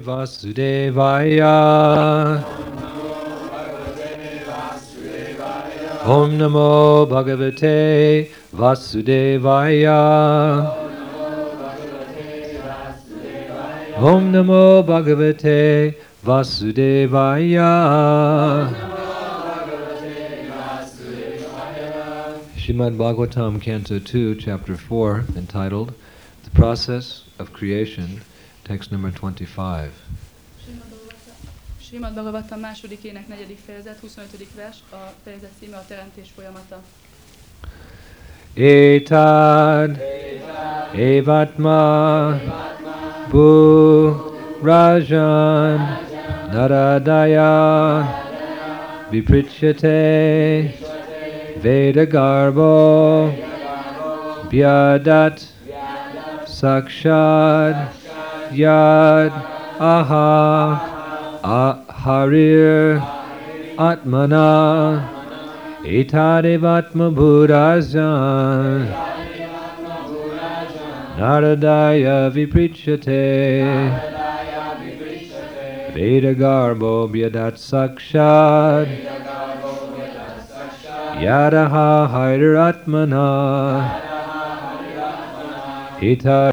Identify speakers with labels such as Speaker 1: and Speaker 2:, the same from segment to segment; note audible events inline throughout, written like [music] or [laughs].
Speaker 1: Vasudevaya. Om Namo Bhagavate Vasudevaya. Om Namo Bhagavate Vasudevaya. Shrimad Bhagavatam, Canto 2, Chapter 4, entitled The Process of Creation, text number 25.
Speaker 2: Srimad Bhagavatam második ének negyedik fejezet, 25. vers, a fejezet címe a teremtés folyamata.
Speaker 1: Etad evatma bu rajan naradaya viprichyate Vedagarbo Byadat Sakshad Yad Aha Aharir Atmana Itadevatma Buddhasan Naradaya Viprichate Veda Garbo Vyadat Sakshad Yadaha
Speaker 2: Haidaratmana
Speaker 1: Hita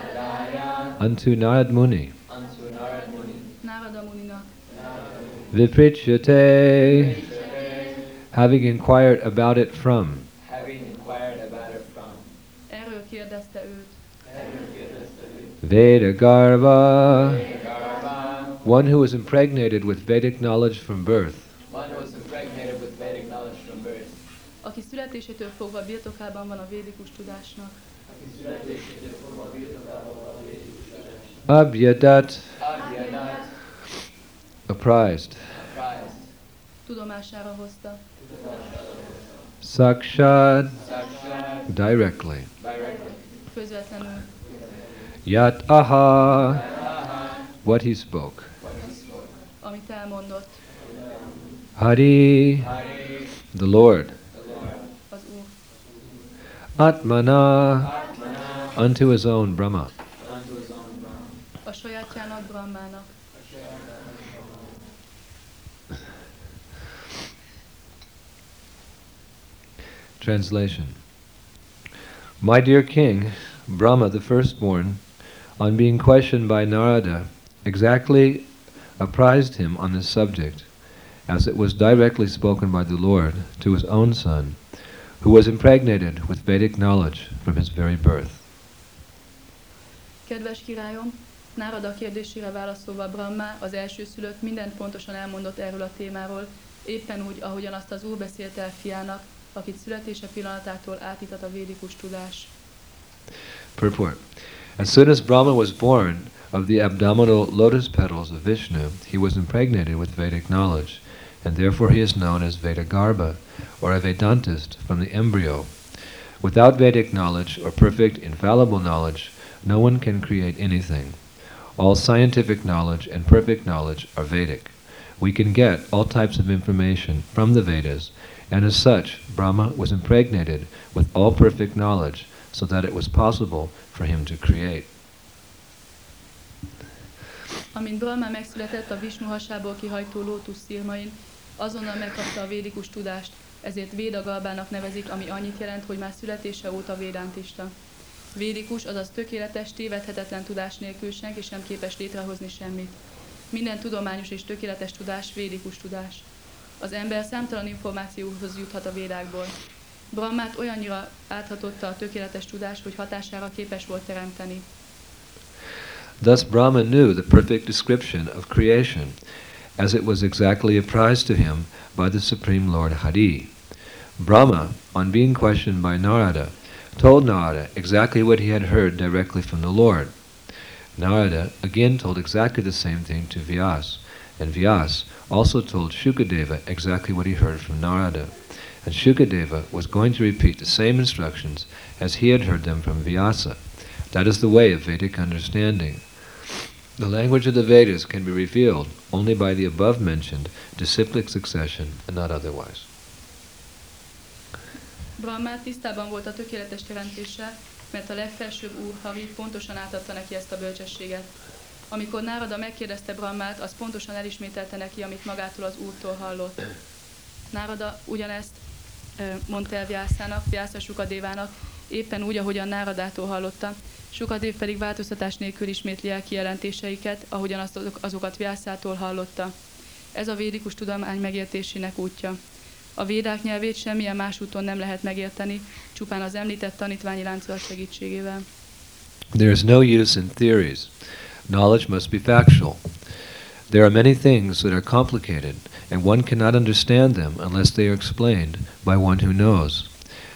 Speaker 1: Unto Narad Muni.
Speaker 2: Nárada Muninak,
Speaker 1: Viprichyate Having inquired about it from.
Speaker 3: Having inquired about it from.
Speaker 2: Erről kérdezte őt.
Speaker 1: Vedagarva
Speaker 3: Garva,
Speaker 1: One who was impregnated with Vedic knowledge from birth.
Speaker 3: One who was impregnated with Vedic knowledge from birth,
Speaker 2: aki születésétől fogva birtokában van a védikus tudásnak.
Speaker 1: Abhyadat.
Speaker 3: Abhyanat,
Speaker 1: Apprised.
Speaker 3: Apprised,
Speaker 2: Tudomására hozta.
Speaker 1: Sakshad
Speaker 3: Sakshat,
Speaker 1: Directly.
Speaker 3: Directly,
Speaker 2: Közvetlenül.
Speaker 1: Yat Aha. What he spoke.
Speaker 2: Amit elmondott.
Speaker 1: Hari.
Speaker 3: Hari,
Speaker 1: The Lord
Speaker 3: the Lord,
Speaker 2: az Úr.
Speaker 1: Atmana.
Speaker 3: Atmana,
Speaker 1: Unto his own Brahma
Speaker 3: unto his own Brahma.
Speaker 2: A sajátjának Brahmának.
Speaker 1: Translation My dear king, Brahma the firstborn, on being questioned by Narada, exactly apprised him on this subject, as it was directly spoken by the Lord to his own son, who was impregnated with Vedic knowledge from his very birth.
Speaker 2: Kedves királyom, Nárada kérdésére válaszolva Brahma, az elsőszülött, mindent pontosan elmondott erről a témáról, éppen úgy, ahogyan azt az Úr beszélt el fiának, akit születése pillanatától átítat a védikus tudás.
Speaker 1: Purport As soon as Brahma was born of the abdominal lotus petals of Vishnu, he was impregnated with Vedic knowledge, and therefore he is known as Vedagarbha, or a Vedantist from the embryo. Without Vedic knowledge or perfect infallible knowledge, no one can create anything. All scientific knowledge and perfect knowledge are Vedic. We can get all types of information from the Vedas, and as such, Brahma was impregnated with all perfect knowledge, so that it was possible for him to create.
Speaker 2: Amint Brahma megszületett a Vishnu hasából kihajtó lótusz szirmain, azonnal megkapta a védikus tudást, ezért Védagalbának nevezik, ami annyit jelent, hogy már születése óta védántista. Védikus, azaz tökéletes, tévedhetetlen tudás nélkül senki sem képes létrehozni semmit. Minden tudományos és tökéletes tudás védikus tudás. Az ember számtalan információhoz juthat a védákból. Brahmát olyannyira áthatotta a tökéletes tudás, hogy hatására képes volt teremteni.
Speaker 1: Thus Brahma knew the perfect description of creation, as it was exactly apprised to him by the Supreme Lord Hari. Brahma, on being questioned by Narada, told Narada exactly what he had heard directly from the Lord. Narada again told exactly the same thing to Vyas, and Vyas also told Shukadeva exactly what he heard from Narada. And Shukadeva was going to repeat the same instructions as he had heard them from Vyasa. That is the way of Vedic understanding. The language of the Vedas can be revealed only by the above mentioned disciplic succession and not otherwise.
Speaker 2: Brahma tisztában volt a tökéletes teremtéssel, mert a legfelsőbb úr Hari pontosan átadta neki ezt a bölcsességet. Amikor Nárada megkérdezte Brahmát, az pontosan elismételte neki, amit magától az úrtól hallott. Nárada ugyanezt mondta el Vyászának, Vyásza Sukadévának, éppen úgy, ahogyan Náradától hallotta. Sukadév pedig változtatás nélkül ismétli el kijelentéseiket, ahogyan azt azok, azokat Vyászától hallotta. Ez a védikus tudomány megértésének útja. A védák nyelvét semmilyen más úton nem lehet megérteni, csupán az említett tanítványi láncolat segítségével.
Speaker 1: There is no use in theories. Knowledge must be factual. There are many things that are complicated, and one cannot understand them unless they are explained by one who knows.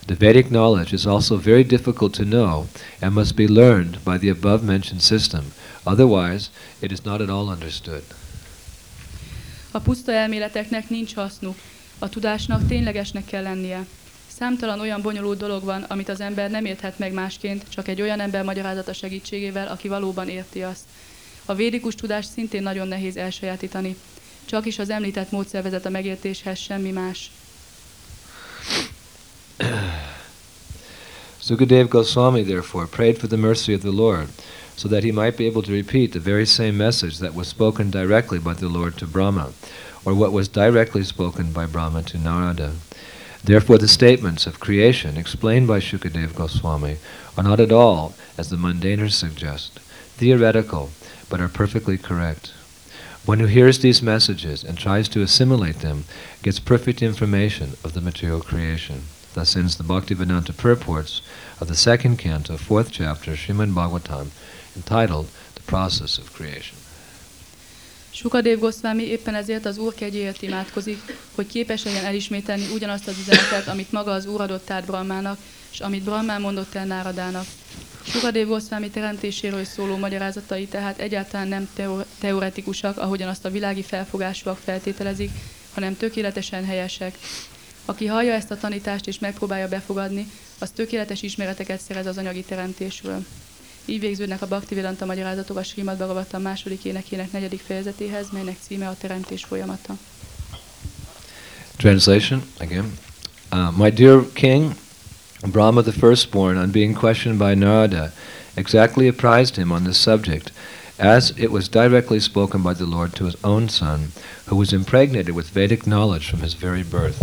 Speaker 1: The Vedic knowledge is also very difficult to know and must be learned by the above mentioned system. Otherwise, it is not at all understood.
Speaker 2: A puszta elméleteknek nincs hasznuk, a tudásnak ténylegesnek kell lennie. Számtalan olyan bonyolult dolog van, amit az ember nem érthet meg másként, csak egy olyan ember magyarázata segítségével, aki valóban érti azt. A védikus tudást szintén nagyon nehéz elsajátítani. Csak is az említett módszer vezet a megértéshez, semmi más.
Speaker 1: Sukadev Goswami therefore prayed for the mercy of the Lord, so that he might be able to repeat the very same message that was spoken directly by the Lord to Brahma, or what was directly spoken by Brahma to Narada. Therefore, the statements of creation explained by Shukadev Goswami are not at all, as the mundaners suggest, theoretical, but are perfectly correct. One who hears these messages and tries to assimilate them gets perfect information of the material creation. Thus ends the Bhaktivedanta purports of the second canto, fourth chapter, Srimad Bhagavatam, entitled The Process of Creation.
Speaker 2: Sukadev Goswami éppen ezért az Úr kegyéért imádkozik, hogy képes legyen elismételni ugyanazt az üzenetet, amit maga az Úr adott át Brahmának, és amit Brahmán mondott el Náradának. Sukadev Goswami teremtéséről szóló magyarázatai tehát egyáltalán nem teo- teoretikusak, ahogyan azt a világi felfogásúak feltételezik, hanem tökéletesen helyesek. Aki hallja ezt a tanítást és megpróbálja befogadni, az tökéletes ismereteket szerez az anyagi teremtésről. Így végződnek a Bhaktivedanta magyarázatok a Srimad Bhagavatam második énekének negyedik fejezetéhez, melynek címe a teremtés folyamata.
Speaker 1: Translation again. Uh, my dear king, Brahma the firstborn, on being questioned by Narada, exactly apprised him on this subject, as it was directly spoken by the Lord to his own son, who was impregnated with Vedic knowledge from his very birth.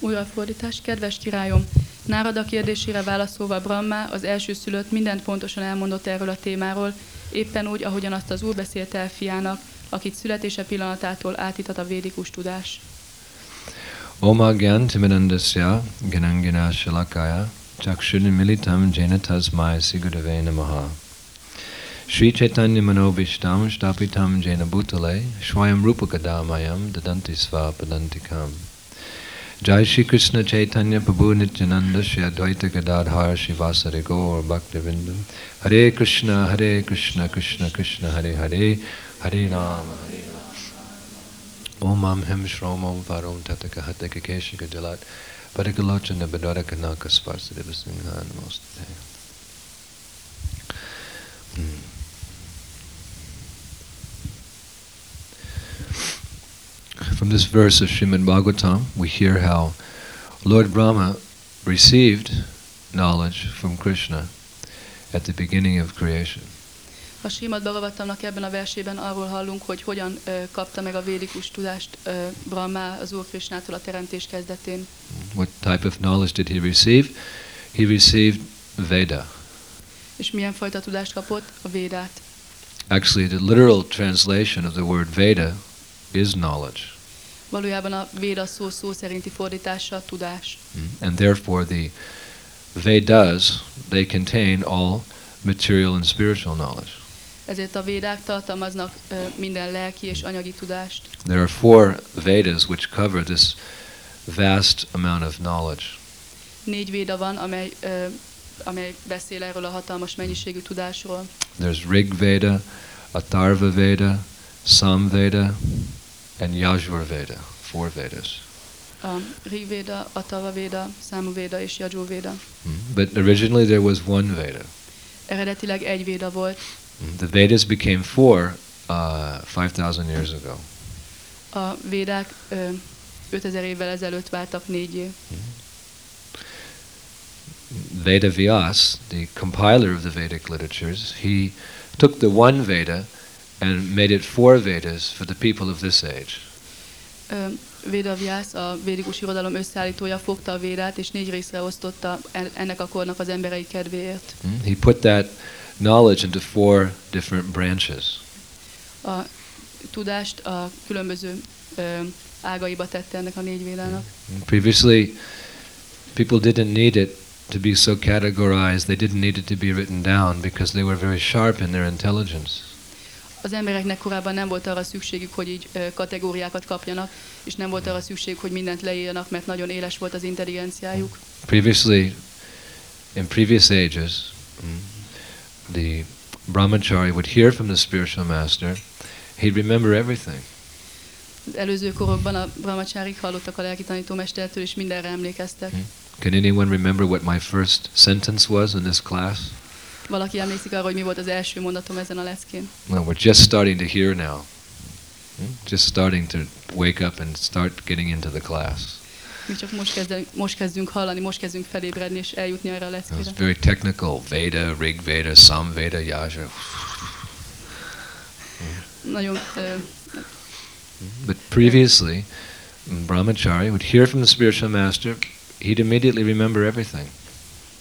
Speaker 2: Újrafordítás, kedves királyom! Nárada kérdésére válaszolva Brahma, az első szülött mindent pontosan elmondott erről a témáról, éppen úgy, ahogyan azt az úr beszélte el fiának, akit születése pillanatától átítat a védikus tudás.
Speaker 1: Oma gyan timidandasya ganangina shalakaya chakshuni militam jena tasmai sigurave namaha. Sri Chaitanya Manobishtam Shtapitam Jena Bhutale Shwayam Rupakadamayam Dadanti Sva Padantikam. Jai Shri Krishna Chaitanya Prabhu Nityananda Shri Advaita Gadadhar Shivasari Gaur Bhaktivinoda Hare Krishna Hare Krishna Krishna Krishna Hare Hare Hare Rama Hare Rama Om Am Hem Shrom Om Varom Tataka Hataka Keshika Jalat Parikalochana Badaraka Naka Sparsadeva Singhan Moste. Hmm. From this verse of Srimad Bhagavatam, we hear how Lord Brahma received knowledge from Krishna at the beginning of creation.
Speaker 2: A Srimad Bhagavatamnak ebben a versében arról hallunk, hogy hogyan ö, kapta meg a védikus tudást ö, Brahma az Úr Krishnától a teremtés kezdetén.
Speaker 1: What type of knowledge did he receive? He received Veda.
Speaker 2: És milyen fajta tudást kapott? A Védát.
Speaker 1: Actually, the literal translation of the word Veda is knowledge.
Speaker 2: Valójában a Véda szó szó szerinti fordítása tudás.
Speaker 1: Mm. And therefore, the Vedas, they contain all material and spiritual knowledge.
Speaker 2: Ezért a Védák tartalmaznak ö, minden lelki és anyagi tudást.
Speaker 1: There are four Vedas which cover this vast amount of knowledge.
Speaker 2: Négy Véda van, amely, ö, amely beszél erről a hatalmas mennyiségű tudásról.
Speaker 1: There's Rig Veda, Atharva Veda, Sam Veda, and Yajur Veda, four Vedas.
Speaker 2: A Rig Véda, Atava Véda, Számu Véda és Yajur Véda.
Speaker 1: Mm. But originally there was one Veda.
Speaker 2: Eredetileg egy Véda volt,
Speaker 1: Mm. The Vedas became four uh, 5,000 years ago.
Speaker 2: a Védák ö, 5000 évvel ezelőtt váltak négyé.
Speaker 1: Veda Vyas, the compiler of the Vedic literatures, he took the one Veda and made it four Vedas for the people of this age.
Speaker 2: Ö, Véda Vyász, a védikus irodalom összeállítója fogta a Védát, és négy részre osztotta en- ennek a kornak az emberei kedvéért.
Speaker 1: Mm. He put that knowledge into four different branches.
Speaker 2: A tudást a különböző ágaiba tette ennek a négy Védának.
Speaker 1: Mm. Previously, people didn't need it to be so categorized, they didn't need it to be written down because they were very sharp in their intelligence.
Speaker 2: Az embereknek korábban nem volt arra szükségük, hogy így kategóriákat kapjanak, és nem volt arra szükség, hogy mindent leírjanak, mert nagyon éles volt az intelligenciájuk.
Speaker 1: Previously, in previous ages, mm, the brahmachari would hear from the spiritual master, he'd remember everything.
Speaker 2: Az előző korokban a brahmacsárik hallottak a lelki tanítómestertől, és mindenre emlékeztek.
Speaker 1: Mm. Can anyone remember what my first sentence was in this class?
Speaker 2: Valaki emlékszik arra, hogy mi volt az első mondatom ezen a leckén?
Speaker 1: Well, we're just starting to hear now. Mm? Just starting to wake up and start getting into the class.
Speaker 2: Mi csak most, kezdünk, most kezdünk hallani, most kezdünk felébredni és eljutni erre a
Speaker 1: It was
Speaker 2: leckére.
Speaker 1: very technical. Veda, Rig Veda, Sam Veda, Yaja.
Speaker 2: Nagyon
Speaker 1: But previously, brahmachari would hear from the spiritual master, he'd immediately remember everything.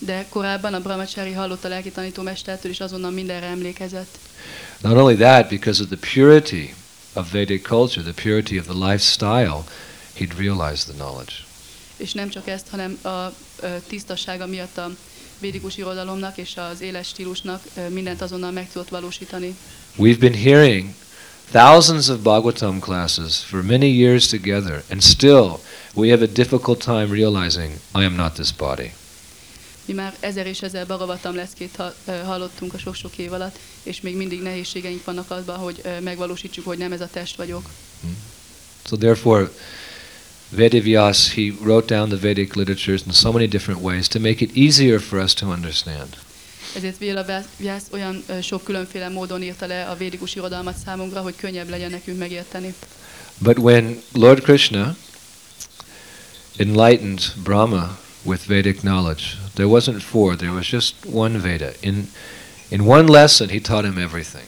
Speaker 2: De korábban a brahmacsári hallott a lelki tanítómestertől, és azonnal mindenre emlékezett.
Speaker 1: Not only that, because of the purity of Vedic culture, the purity of the lifestyle, he'd realize the knowledge.
Speaker 2: És nem csak ezt, hanem a tisztasága miatt a védikus irodalomnak és az éles stílusnak mindent azonnal meg tudott valósítani.
Speaker 1: We've been hearing thousands of Bhagavatam classes for many years together, and still we have a difficult time realizing I am not this body.
Speaker 2: Mi már ezer és ezer Bhagavatam leszkét ha- ö, hallottunk a sok-sok év alatt, és még mindig nehézségeink vannak abban, hogy megvalósítsuk, hogy nem ez a test vagyok.
Speaker 1: So therefore, Vedavyas, he wrote down the Vedic literatures in so many different ways to make it easier for us to understand.
Speaker 2: Ezért Véla Vyász- Vyász olyan sok különféle módon írta le a védikus irodalmat számunkra, hogy könnyebb legyen nekünk megérteni.
Speaker 1: But when Lord Krishna enlightened Brahma with Vedic knowledge, there wasn't four, there was just one Veda. In, in one lesson, he taught him everything.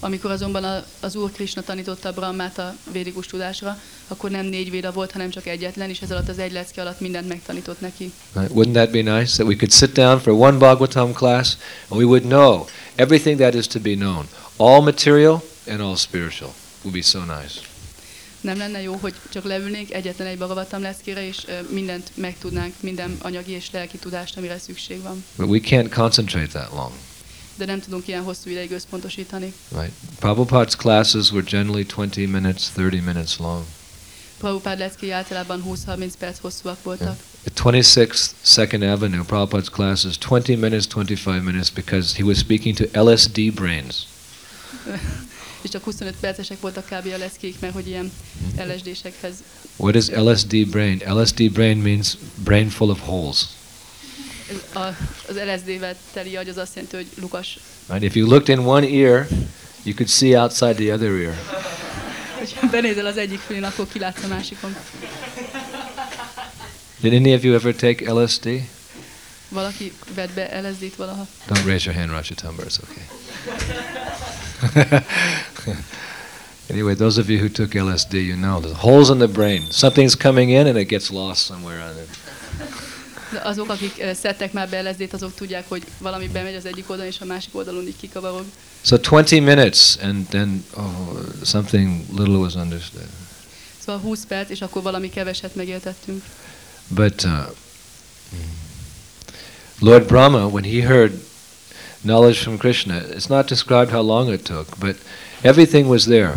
Speaker 2: Amikor azonban a, az Úr Krishna tanította Brahmát a védikus tudásra, akkor nem négy véda volt, hanem csak egyetlen, és ez alatt az egy lecke alatt mindent megtanított neki.
Speaker 1: Right? Wouldn't that be nice? That we could sit down for one Bhagavatam class and we would know everything that is to be known. All material and all spiritual. Would be so nice.
Speaker 2: Nem lenne jó, hogy csak leülnénk egyetlen egy Bhagavatam leszkére, és mindent megtudnánk, minden anyagi és lelki tudást, amire szükség van.
Speaker 1: But we can't concentrate that long.
Speaker 2: De nem tudunk ilyen hosszú ideig összpontosítani.
Speaker 1: Right? Prabhupada's classes were generally 20 minutes, 30 minutes long.
Speaker 2: Prabhupád leckéi általában 20-30 perc hosszúak voltak.
Speaker 1: At 26th Second Avenue, Prabhupada's classes 20 minutes, 25 minutes because he was speaking to LSD brains. [laughs]
Speaker 2: És csak 25 percesek voltak kb. a leckék, mert hogy ilyen LSD-sekhez.
Speaker 1: What is LSD brain? LSD brain means brain full of holes.
Speaker 2: A, az LSD-vel teli agy az azt jelenti, hogy lukas.
Speaker 1: Right? If you looked in one ear, you could see outside the other ear.
Speaker 2: Ha benézel az egyik fülén, akkor kilátsz a másikon.
Speaker 1: Did any of you ever take LSD?
Speaker 2: Valaki vett be LSD-t valaha?
Speaker 1: Don't raise your hand, Rajatamba, it's okay. [laughs] anyway, those of you who took LSD, you know, there's holes in the brain. Something's coming in and it gets lost somewhere on it.
Speaker 2: De azok, akik eh, szedtek már be LSD-t, azok tudják, hogy valami bemegy az egyik oldalon, és a másik oldalon így kikavarog.
Speaker 1: So 20 minutes and then oh, something little was understood.
Speaker 2: Szóval 20 perc, és akkor valami keveset megértettünk.
Speaker 1: But uh, Lord Brahma, when he heard knowledge from Krishna, it's not described how long it took, but everything was there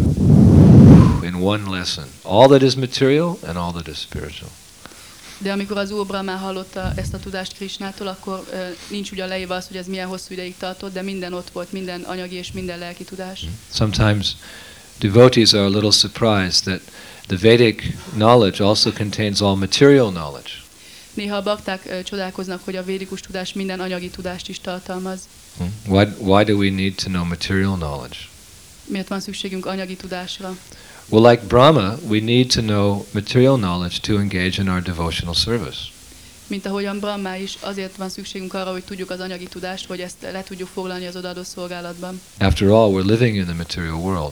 Speaker 1: in one lesson. All that is material and all that is spiritual.
Speaker 2: De amikor az Úr Brahma hallotta ezt a tudást Krisnától, akkor ö, nincs ugyan leírva az, hogy ez milyen hosszú ideig tartott, de minden ott volt, minden anyagi és minden lelki tudás. Hmm.
Speaker 1: Sometimes devotees are a little surprised that the Vedic knowledge also contains all material knowledge.
Speaker 2: Néha a bakták ö, csodálkoznak, hogy a védikus tudás minden anyagi tudást is tartalmaz.
Speaker 1: Why, why do we need to know material knowledge?
Speaker 2: Miért van szükségünk anyagi tudásra?
Speaker 1: Well, like Brahma, we need to know material knowledge to engage in our devotional service.
Speaker 2: Mint ahogyan Brahma is, azért van szükségünk arra, hogy tudjuk az anyagi tudást, hogy ezt le tudjuk foglalni az odaadó szolgálatban.
Speaker 1: After all, we're living in the material world.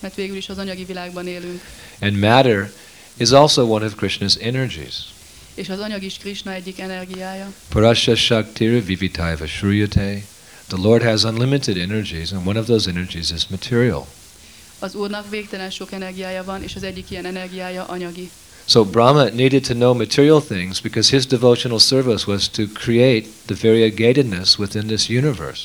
Speaker 2: Mert végül is az anyagi világban élünk.
Speaker 1: And matter is also one of Krishna's energies.
Speaker 2: És az anyag is Krishna egyik energiája.
Speaker 1: Parasya Shaktira Vivitaiva Shruyate. The Lord has unlimited energies, and one of those energies is material.
Speaker 2: Az Úrnak végtelen sok energiája van, és az egyik ilyen energiája anyagi.
Speaker 1: So Brahma needed to know material things because his devotional service was to create the variegatedness within this universe.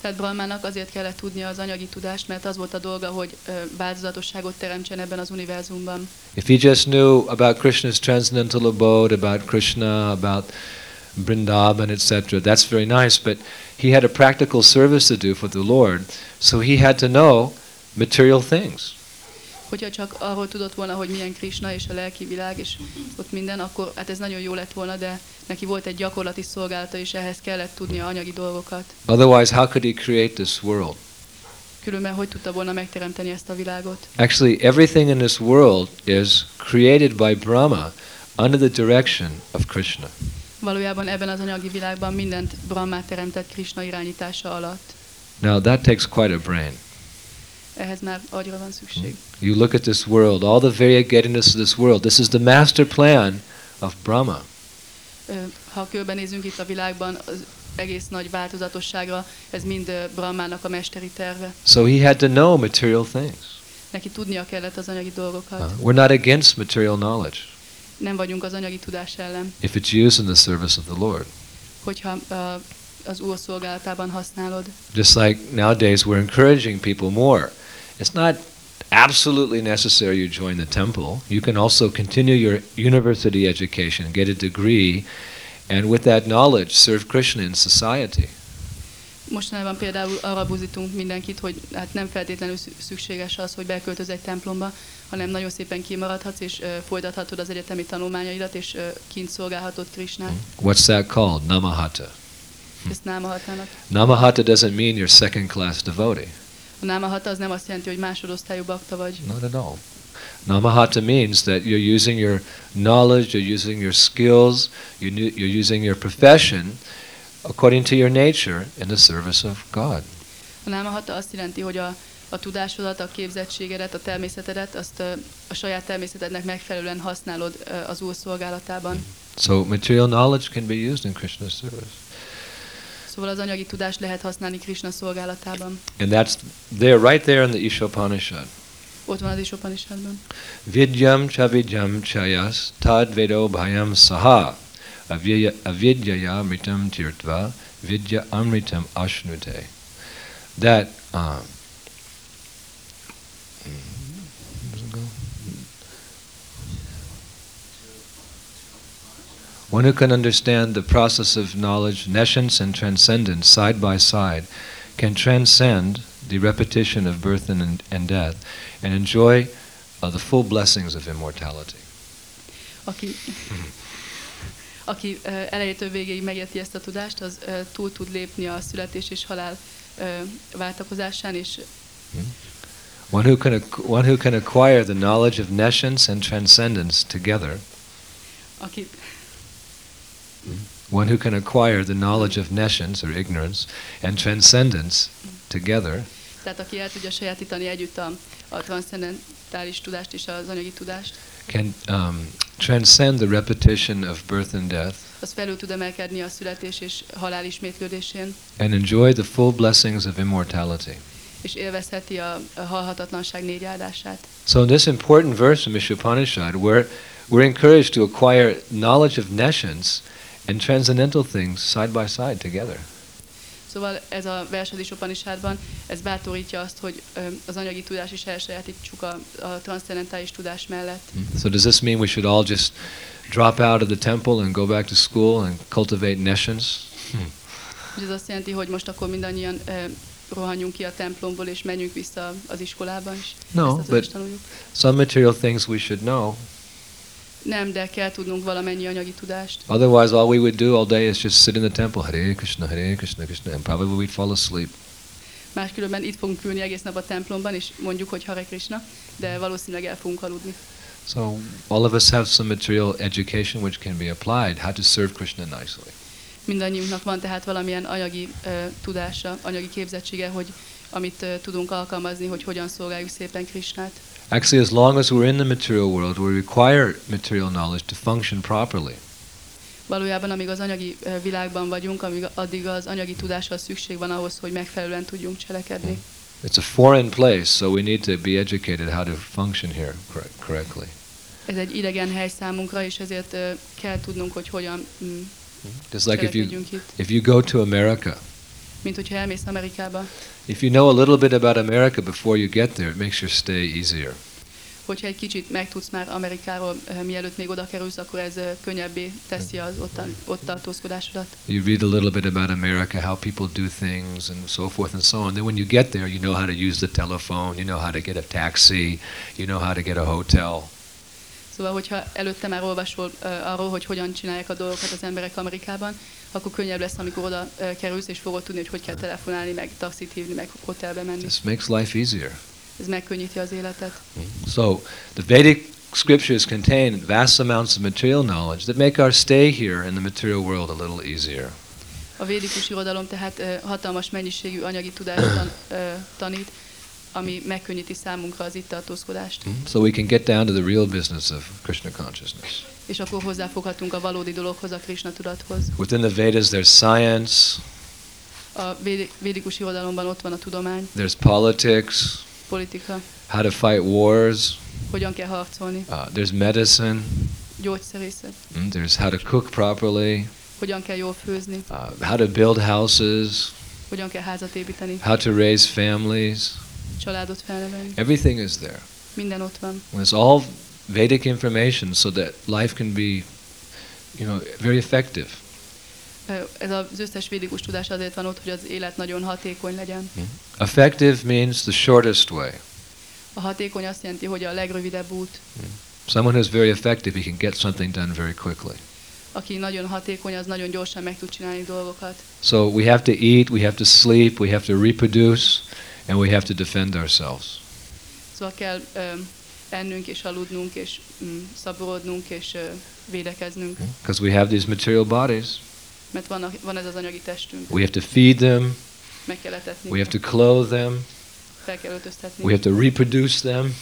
Speaker 2: Tehát Brahmának azért kellett tudnia az anyagi tudást, mert az volt a dolga, hogy változatosságot teremtsen ebben az univerzumban.
Speaker 1: If he just knew about Krishna's transcendental abode, about Krishna, about Vrindavan, etc., that's very nice, but he had a practical service to do for the Lord, so he had to know material things.
Speaker 2: Hogyha csak arról tudott volna, hogy milyen Krishna és a lelki világ, és ott minden, akkor hát ez nagyon jó lett volna, de neki volt egy gyakorlati szolgálata, és ehhez kellett tudnia anyagi dolgokat.
Speaker 1: Otherwise, how could he create this world?
Speaker 2: Különben hogy tudta volna megteremteni ezt a világot?
Speaker 1: Actually, everything in this world is created by Brahma under the direction of Krishna.
Speaker 2: Valójában ebben az anyagi világban mindent Brahmát teremtett Krishna irányítása alatt.
Speaker 1: Now, that takes quite a brain.
Speaker 2: Ehhez már agyra van szükség.
Speaker 1: You look at this world, all the variegatedness of this world. This is the master plan of Brahma.
Speaker 2: Ha körbenézünk itt a világban, az egész nagy változatosságra, ez mind Brahmának a mesteri terve.
Speaker 1: So he had to know material things.
Speaker 2: Neki tudnia kellett az anyagi dolgokat.
Speaker 1: Uh, we're not against material knowledge
Speaker 2: Nem vagyunk az anyagi tudás ellen,
Speaker 1: if it's used in the service of the Lord.
Speaker 2: hogyha ö, az Úr szolgálatában használod.
Speaker 1: Just like nowadays, we're encouraging people more. It's not absolutely necessary you join the temple. You can also continue your university education, get a degree, and with that knowledge, serve Krishna in society.
Speaker 2: Mostanában például arra buzítunk mindenkit, hogy hát nem feltétlenül szü- szükséges az, hogy beköltöz egy templomba, hanem nagyon szépen kimaradhatsz, és ö, folytathatod az egyetemi tanulmányaidat, és ö, kint szolgálhatod Krishnát.
Speaker 1: What's that called? Namahata.
Speaker 2: Ezt námahatának.
Speaker 1: Namahata doesn't mean you're second class devotee.
Speaker 2: A námahata az nem azt jelenti, hogy másodosztályú bakta vagy.
Speaker 1: Not at all. Namahata means that you're using your knowledge, you're using your skills, you knew- you're using your profession according to your nature in the service of God.
Speaker 2: A námahata azt jelenti, hogy a, a tudásodat, a képzettségedet, a természetedet, azt a saját természetednek megfelelően használod az Úr szolgálatában.
Speaker 1: So material knowledge can be used in Krishna's service.
Speaker 2: Szóval az anyagi tudást lehet használni Krishna szolgálatában.
Speaker 1: And that's there, right there in the Ishopanishad.
Speaker 2: Ott van az is Upanishadban.
Speaker 1: Vidyam cha vidyam chayas tad vedo bhayam saha avidya avidyaya amritam tirtva vidya amritam ashnute. That um, where's it go? One who can understand the process of knowledge, nescience and transcendence side by side, can transcend the repetition of birth and, and death and enjoy uh, the full blessings of immortality.
Speaker 2: Aki, aki elejétől végéig megérti ezt a tudást, az túl tud lépni a születés és halál váltakozásán, és
Speaker 1: One who can one who can acquire the knowledge of nescience and transcendence together.
Speaker 2: aki,
Speaker 1: One who can acquire the knowledge of nescience or ignorance and transcendence together.
Speaker 2: Tehát aki el tudja sajátítani együtt a, a transzcendentális tudást és az anyagi tudást,
Speaker 1: can um, transcend the repetition of birth and death
Speaker 2: az felül tud emelkedni a születés és halál ismétlődésén,
Speaker 1: and enjoy the full blessings of immortality.
Speaker 2: és élvezheti a, a halhatatlanság négy áldását.
Speaker 1: So in this important verse in Mishupanishad, we're, we're encouraged to acquire knowledge of nescience and transcendental things side by side together.
Speaker 2: Szóval ez a vers az Upanishadban, ez bátorítja azt, hogy az anyagi tudás is elsajátítsuk a, a transzcendentális tudás mellett.
Speaker 1: So does this mean we should all just drop out of the temple and go back to school and cultivate nescience.
Speaker 2: És ez azt jelenti, hogy most akkor mindannyian rohanjunk ki a templomból, és menjünk vissza az iskolába is.
Speaker 1: No, but some material things we should know.
Speaker 2: Nem, de kell tudnunk valamennyi anyagi tudást.
Speaker 1: Otherwise, all we would do all day is just sit in the temple, Hare Krishna, Hare Krishna, Krishna, and probably we'd fall asleep.
Speaker 2: Máskülönben itt fogunk ülni egész nap a templomban, és mondjuk, hogy Hare Krishna, de valószínűleg el fogunk aludni.
Speaker 1: So all of us have some material education which can be applied, how to serve Krishna nicely.
Speaker 2: Mindannyiunknak van tehát valamilyen anyagi ö, tudása, anyagi képzettsége, hogy amit ö, tudunk alkalmazni, hogy hogyan szolgáljuk szépen Krisnát.
Speaker 1: Actually, as long as we're in the material world, we require material knowledge to function properly.
Speaker 2: Valójában, amíg az anyagi világban vagyunk, amíg addig az anyagi tudásra szükség van ahhoz, hogy megfelelően tudjunk cselekedni.
Speaker 1: It's a foreign place, so we need to be educated how to function here correct, correctly.
Speaker 2: Ez egy idegen hely számunkra, és ezért kell tudnunk, hogy hogyan mm,
Speaker 1: Just like if you if you go to America,
Speaker 2: Mint hogyha elmész Amerikába,
Speaker 1: if you know a little bit about America before you get there, it makes your stay easier.
Speaker 2: hogyha egy kicsit megtudsz már Amerikáról, ö, mielőtt még oda kerülsz, akkor ez ö, könnyebbé teszi az ottan, ott tartózkodásodat.
Speaker 1: You read a little bit about America, how people do things, and so forth and so on. Then when you get there, you know how to use the telephone, you know how to get a taxi, you know how to get a hotel.
Speaker 2: Szóval, hogyha előtte már olvasol uh, arról, hogy hogyan csinálják a dolgokat az emberek Amerikában, akkor könnyebb lesz, amikor oda kerülsz, és fogod tudni, hogy hogy kell telefonálni, meg taxit hívni, meg hotelbe menni.
Speaker 1: This makes life easier.
Speaker 2: Ez megkönnyíti az életet.
Speaker 1: So the Vedic scriptures contain vast amounts of material knowledge that make our stay here in the material world a little easier.
Speaker 2: A védikus irodalom tehát uh, hatalmas mennyiségű anyagi tudást tan, uh, tanít, ami megkönnyíti számunkra az itt tartózkodást.
Speaker 1: So we can get down to the real business of Krishna consciousness.
Speaker 2: És akkor hozzáfoghatunk a valódi dologhoz, a Krishna tudathoz.
Speaker 1: Within the Vedas, there's science,
Speaker 2: A védi- védikus irodalomban ott van a tudomány,
Speaker 1: there's politics,
Speaker 2: politika,
Speaker 1: how to fight wars,
Speaker 2: hogyan kell harcolni,
Speaker 1: uh, there's medicine,
Speaker 2: gyógyszerészet,
Speaker 1: mm, there's how to cook properly,
Speaker 2: hogyan kell jól főzni,
Speaker 1: uh, how to build houses,
Speaker 2: hogyan kell házat építeni,
Speaker 1: how to raise families.
Speaker 2: Családot felnevelni.
Speaker 1: Everything is there.
Speaker 2: Minden ott van.
Speaker 1: It's all Vedic information so that life can be, you know, very effective.
Speaker 2: Ez az összes védikus tudás azért van ott, hogy az élet nagyon hatékony legyen.
Speaker 1: Effective means the shortest way.
Speaker 2: A hatékony azt jelenti, hogy a legrövidebb út.
Speaker 1: Someone who's very effective, he can get something done very quickly.
Speaker 2: Aki nagyon hatékony, az nagyon gyorsan meg tud csinálni dolgokat.
Speaker 1: So we have to eat, we have to sleep, we have to reproduce, and we have to defend ourselves.
Speaker 2: Szóval kell ö, ennünk és aludnunk és mm, szaporodnunk és ö, védekeznünk,
Speaker 1: Because we have these material bodies.
Speaker 2: mert van, a, van ez az anyagi testünk.
Speaker 1: We have to feed them,
Speaker 2: Meg kell etetni,
Speaker 1: we have to clothe them,
Speaker 2: fel kell öltöztetni,
Speaker 1: we have to reproduce them,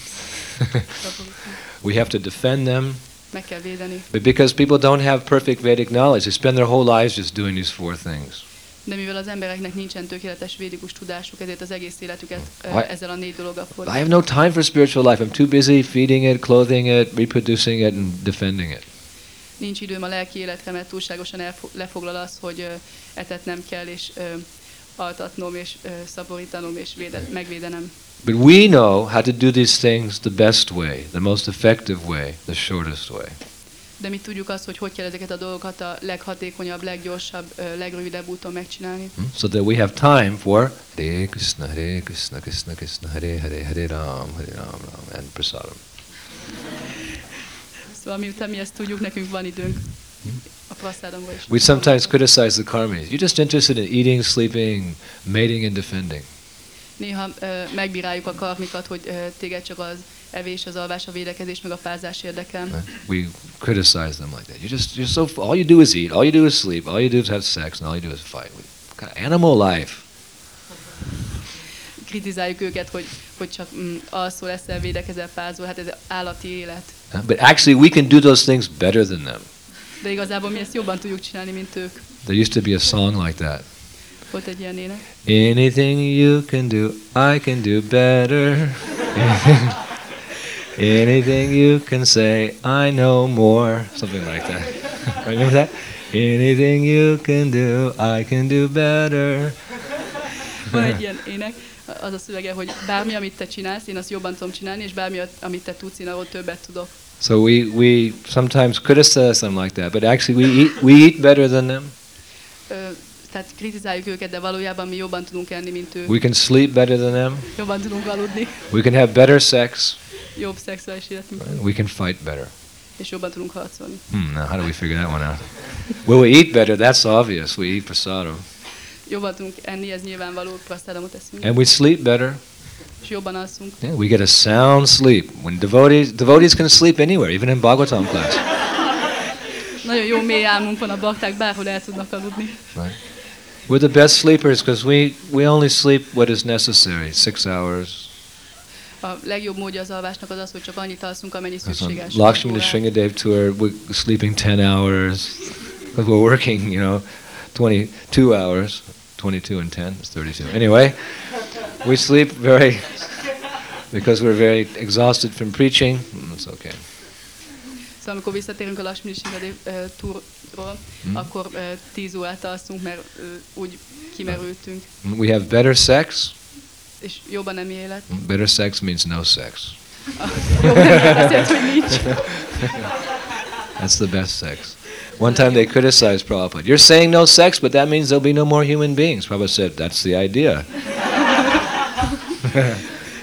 Speaker 1: we have to defend them.
Speaker 2: meg kell védeni.
Speaker 1: But because people don't have perfect Vedic knowledge, they spend their whole lives just doing these four things.
Speaker 2: De mivel az embereknek nincsen tökéletes védikus tudásuk, ezért az egész életüket
Speaker 1: Why-
Speaker 2: ezzel a négy dologgal
Speaker 1: I
Speaker 2: fordítják.
Speaker 1: have no time for spiritual life. I'm too busy feeding it, clothing it, reproducing it, and defending it.
Speaker 2: Nincs időm a lelki életre, mert túlságosan lefoglal az, hogy ö, etetnem kell, és ö, altatnom, és ö, szaporítanom, és véde- megvédenem.
Speaker 1: But we know how to do these things the best way, the most effective way, the shortest way.
Speaker 2: De mi tudjuk azt, hogy hogy kell ezeket a dolgokat a leghatékonyabb, leggyorsabb, legrövidebb úton megcsinálni.
Speaker 1: Hmm? So that we have time for Hare Krishna, Hare Krishna, Krishna Krishna, Hare Hare, Hare Ram, Hare Ram, Ram, and Prasadam.
Speaker 2: Szóval miután mi ezt tudjuk, nekünk van időnk is.
Speaker 1: We sometimes criticize the karmis. You're just interested in eating, sleeping, mating, and defending.
Speaker 2: Néha megbíráljuk a karmikat, hogy téged csak az evés, az alvás, a védekezés, meg a fázás érdekel.
Speaker 1: Right? We criticize them like that. You just you're so all you do is eat, all you do is sleep, all you do is have sex, and all you do is fight. What kind of animal life?
Speaker 2: Kritizáljuk őket, hogy, hogy csak mm, alszol, eszel, védekezel, fázol, hát ez állati élet.
Speaker 1: But actually, we can do those things better than them.
Speaker 2: De igazából mi ezt jobban tudjuk csinálni, mint ők.
Speaker 1: There used to be a song like that.
Speaker 2: Volt egy ilyen ének.
Speaker 1: Anything you can do, I can do better. [laughs] Anything you can say, I know more. Something like that. [laughs] Remember that? Anything you can do, I can do better. [laughs]
Speaker 2: Van egy ilyen ének, az a szövege, hogy bármi, amit te csinálsz, én azt jobban tudom csinálni, és bármi, amit te tudsz, én arról többet tudok.
Speaker 1: So we, we sometimes criticize them like that, but actually we eat, we eat better than them.
Speaker 2: Tehát kritizáljuk őket, de valójában mi jobban tudunk enni, mint ők.
Speaker 1: We can sleep better than them.
Speaker 2: Jobban tudunk aludni,
Speaker 1: We can have better sex.
Speaker 2: Jobb szexuális életünk,
Speaker 1: We can fight better.
Speaker 2: és jobban tudunk harcolni.
Speaker 1: Hmm, now how do we figure that one out? Well, we eat better. That's obvious. We eat prasadam.
Speaker 2: Jobban tudunk enni, ez nyilvánvaló, prasztádamot eszünk,
Speaker 1: And we sleep better.
Speaker 2: és jobban alszunk.
Speaker 1: Yeah, we get a sound sleep. When devotees, devotees can sleep anywhere, even in Bhagavatam class. [laughs]
Speaker 2: Nagyon jó mély álmunk van a bakták, bárhol el tudnak aludni.
Speaker 1: Right? We're the best sleepers because we, we only sleep what is necessary, six hours.
Speaker 2: A legjobb módja az alvásnak az az, hogy csak annyit alszunk, amennyi szükséges.
Speaker 1: Lakshmi
Speaker 2: Órát.
Speaker 1: Sringadev tour, we're sleeping 10 hours because we're working, you know, 22 hours. 22 and 10 is 32. Anyway, we sleep very, because we're very exhausted from preaching. Mm, It's okay.
Speaker 2: Szóval amikor visszatérünk a Lakshmi Sringadev uh, túrról,
Speaker 1: Hmm.
Speaker 2: akkor uh, 10 órát alszunk, mert uh, úgy kimerültünk,
Speaker 1: We have better sex.
Speaker 2: És jobban nem élet.
Speaker 1: Better sex means no sex. [laughs] That's the best sex. One time they criticized Prabhupada. You're saying no sex, but that means there'll be no more human beings. Prabhupada said, that's the idea. [laughs]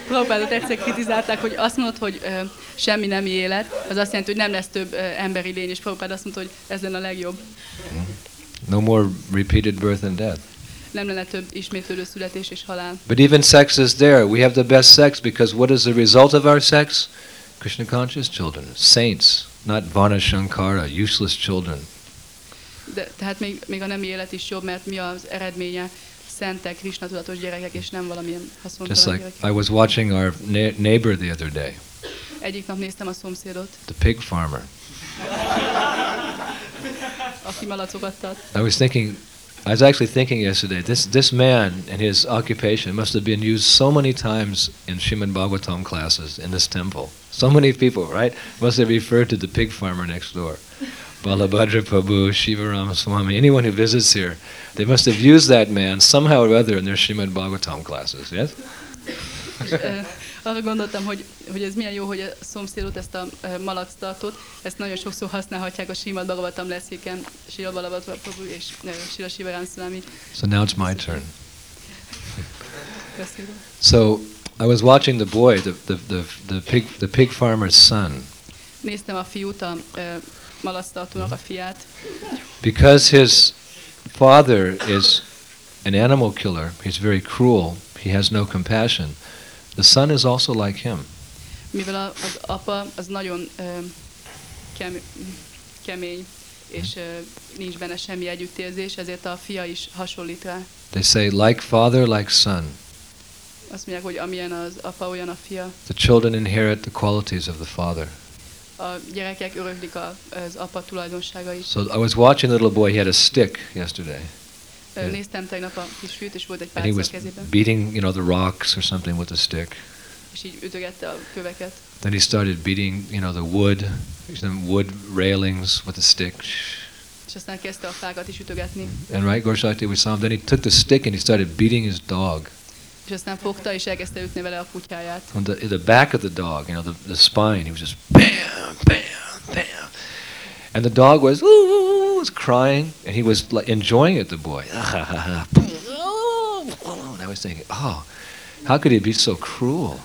Speaker 2: Prabhupádot egyszer kritizálták, hogy azt mondod, hogy ö, semmi nem élet, az azt jelenti, hogy nem lesz több ö, emberi lény, és Prabhupád azt mondta, hogy ez lenne a legjobb.
Speaker 1: No more repeated birth and death.
Speaker 2: Nem lenne több ismétlődő születés és halál.
Speaker 1: But even sex is there. We have the best sex because what is the result of our sex? Krishna conscious children, saints, not Vana Shankara, useless children.
Speaker 2: De, tehát még, még a nem élet is jobb, mert mi az eredménye? Szentek, Krishna tudatos gyerekek, és nem valamilyen
Speaker 1: Just like
Speaker 2: gyerekek.
Speaker 1: I was watching our neighbor the other day,
Speaker 2: Egyik nap néztem a szomszédot,
Speaker 1: the pig farmer.
Speaker 2: aki malacokat tart.
Speaker 1: I was thinking, I was actually thinking yesterday, this, this man and his occupation must have been used so many times in Shrimad Bhagavatam classes in this temple. So many people, right? Must have referred to the pig farmer next door. [laughs] Balabhadra Prabhu, Shivaram Swami, anyone who visits here, they must have used that man somehow or other in their Shrimad Bhagavatam classes, yes?
Speaker 2: Uh, Arra gondoltam, hogy, hogy ez milyen jó, hogy a szomszédot, ezt a ö, malac tartott, ezt nagyon sokszor használhatják a Simad Bhagavatam leszéken, Sila Balabhadra Prabhu és ö, Sila Shivaram Szulami
Speaker 1: So now it's my turn. So I was watching the boy, the, the, the, the, pig, the pig farmer's son.
Speaker 2: Néztem a fiút, a ö, malactartónak a fiát,
Speaker 1: Because his father is an animal killer, he's very cruel, he has no compassion. The son is also like him.
Speaker 2: mivel a, az apa az nagyon kem, kemény, és nincs benne semmi együttérzés, ezért a fia is hasonlít rá.
Speaker 1: They say, like father, like son.
Speaker 2: Azt mondják, hogy amilyen az apa, olyan a fia.
Speaker 1: The children inherit the qualities of the father.
Speaker 2: A gyerekek öröklik a, az apa tulajdonságait.
Speaker 1: So I was watching the little boy, he had a stick yesterday.
Speaker 2: Néztem tegnap a kis fiút, és volt egy pálca a kezében,
Speaker 1: beating, you know, the rocks or something with a stick.
Speaker 2: és így ütögette a köveket.
Speaker 1: Then he started beating, you know, the wood, some wood railings with a stick.
Speaker 2: És aztán kezdte a fákat is ütögetni.
Speaker 1: And right, Gorshakti, we saw him. Then he took the stick and he started beating his dog.
Speaker 2: És aztán fogta, és elkezdte ütni vele a kutyáját.
Speaker 1: On the, the back of the dog, you know, the, the spine, he was just bam, bam, bam. And the dog was, ooh, was crying, and he was like enjoying it, the boy. [laughs] and I was thinking, oh, how could he be so cruel?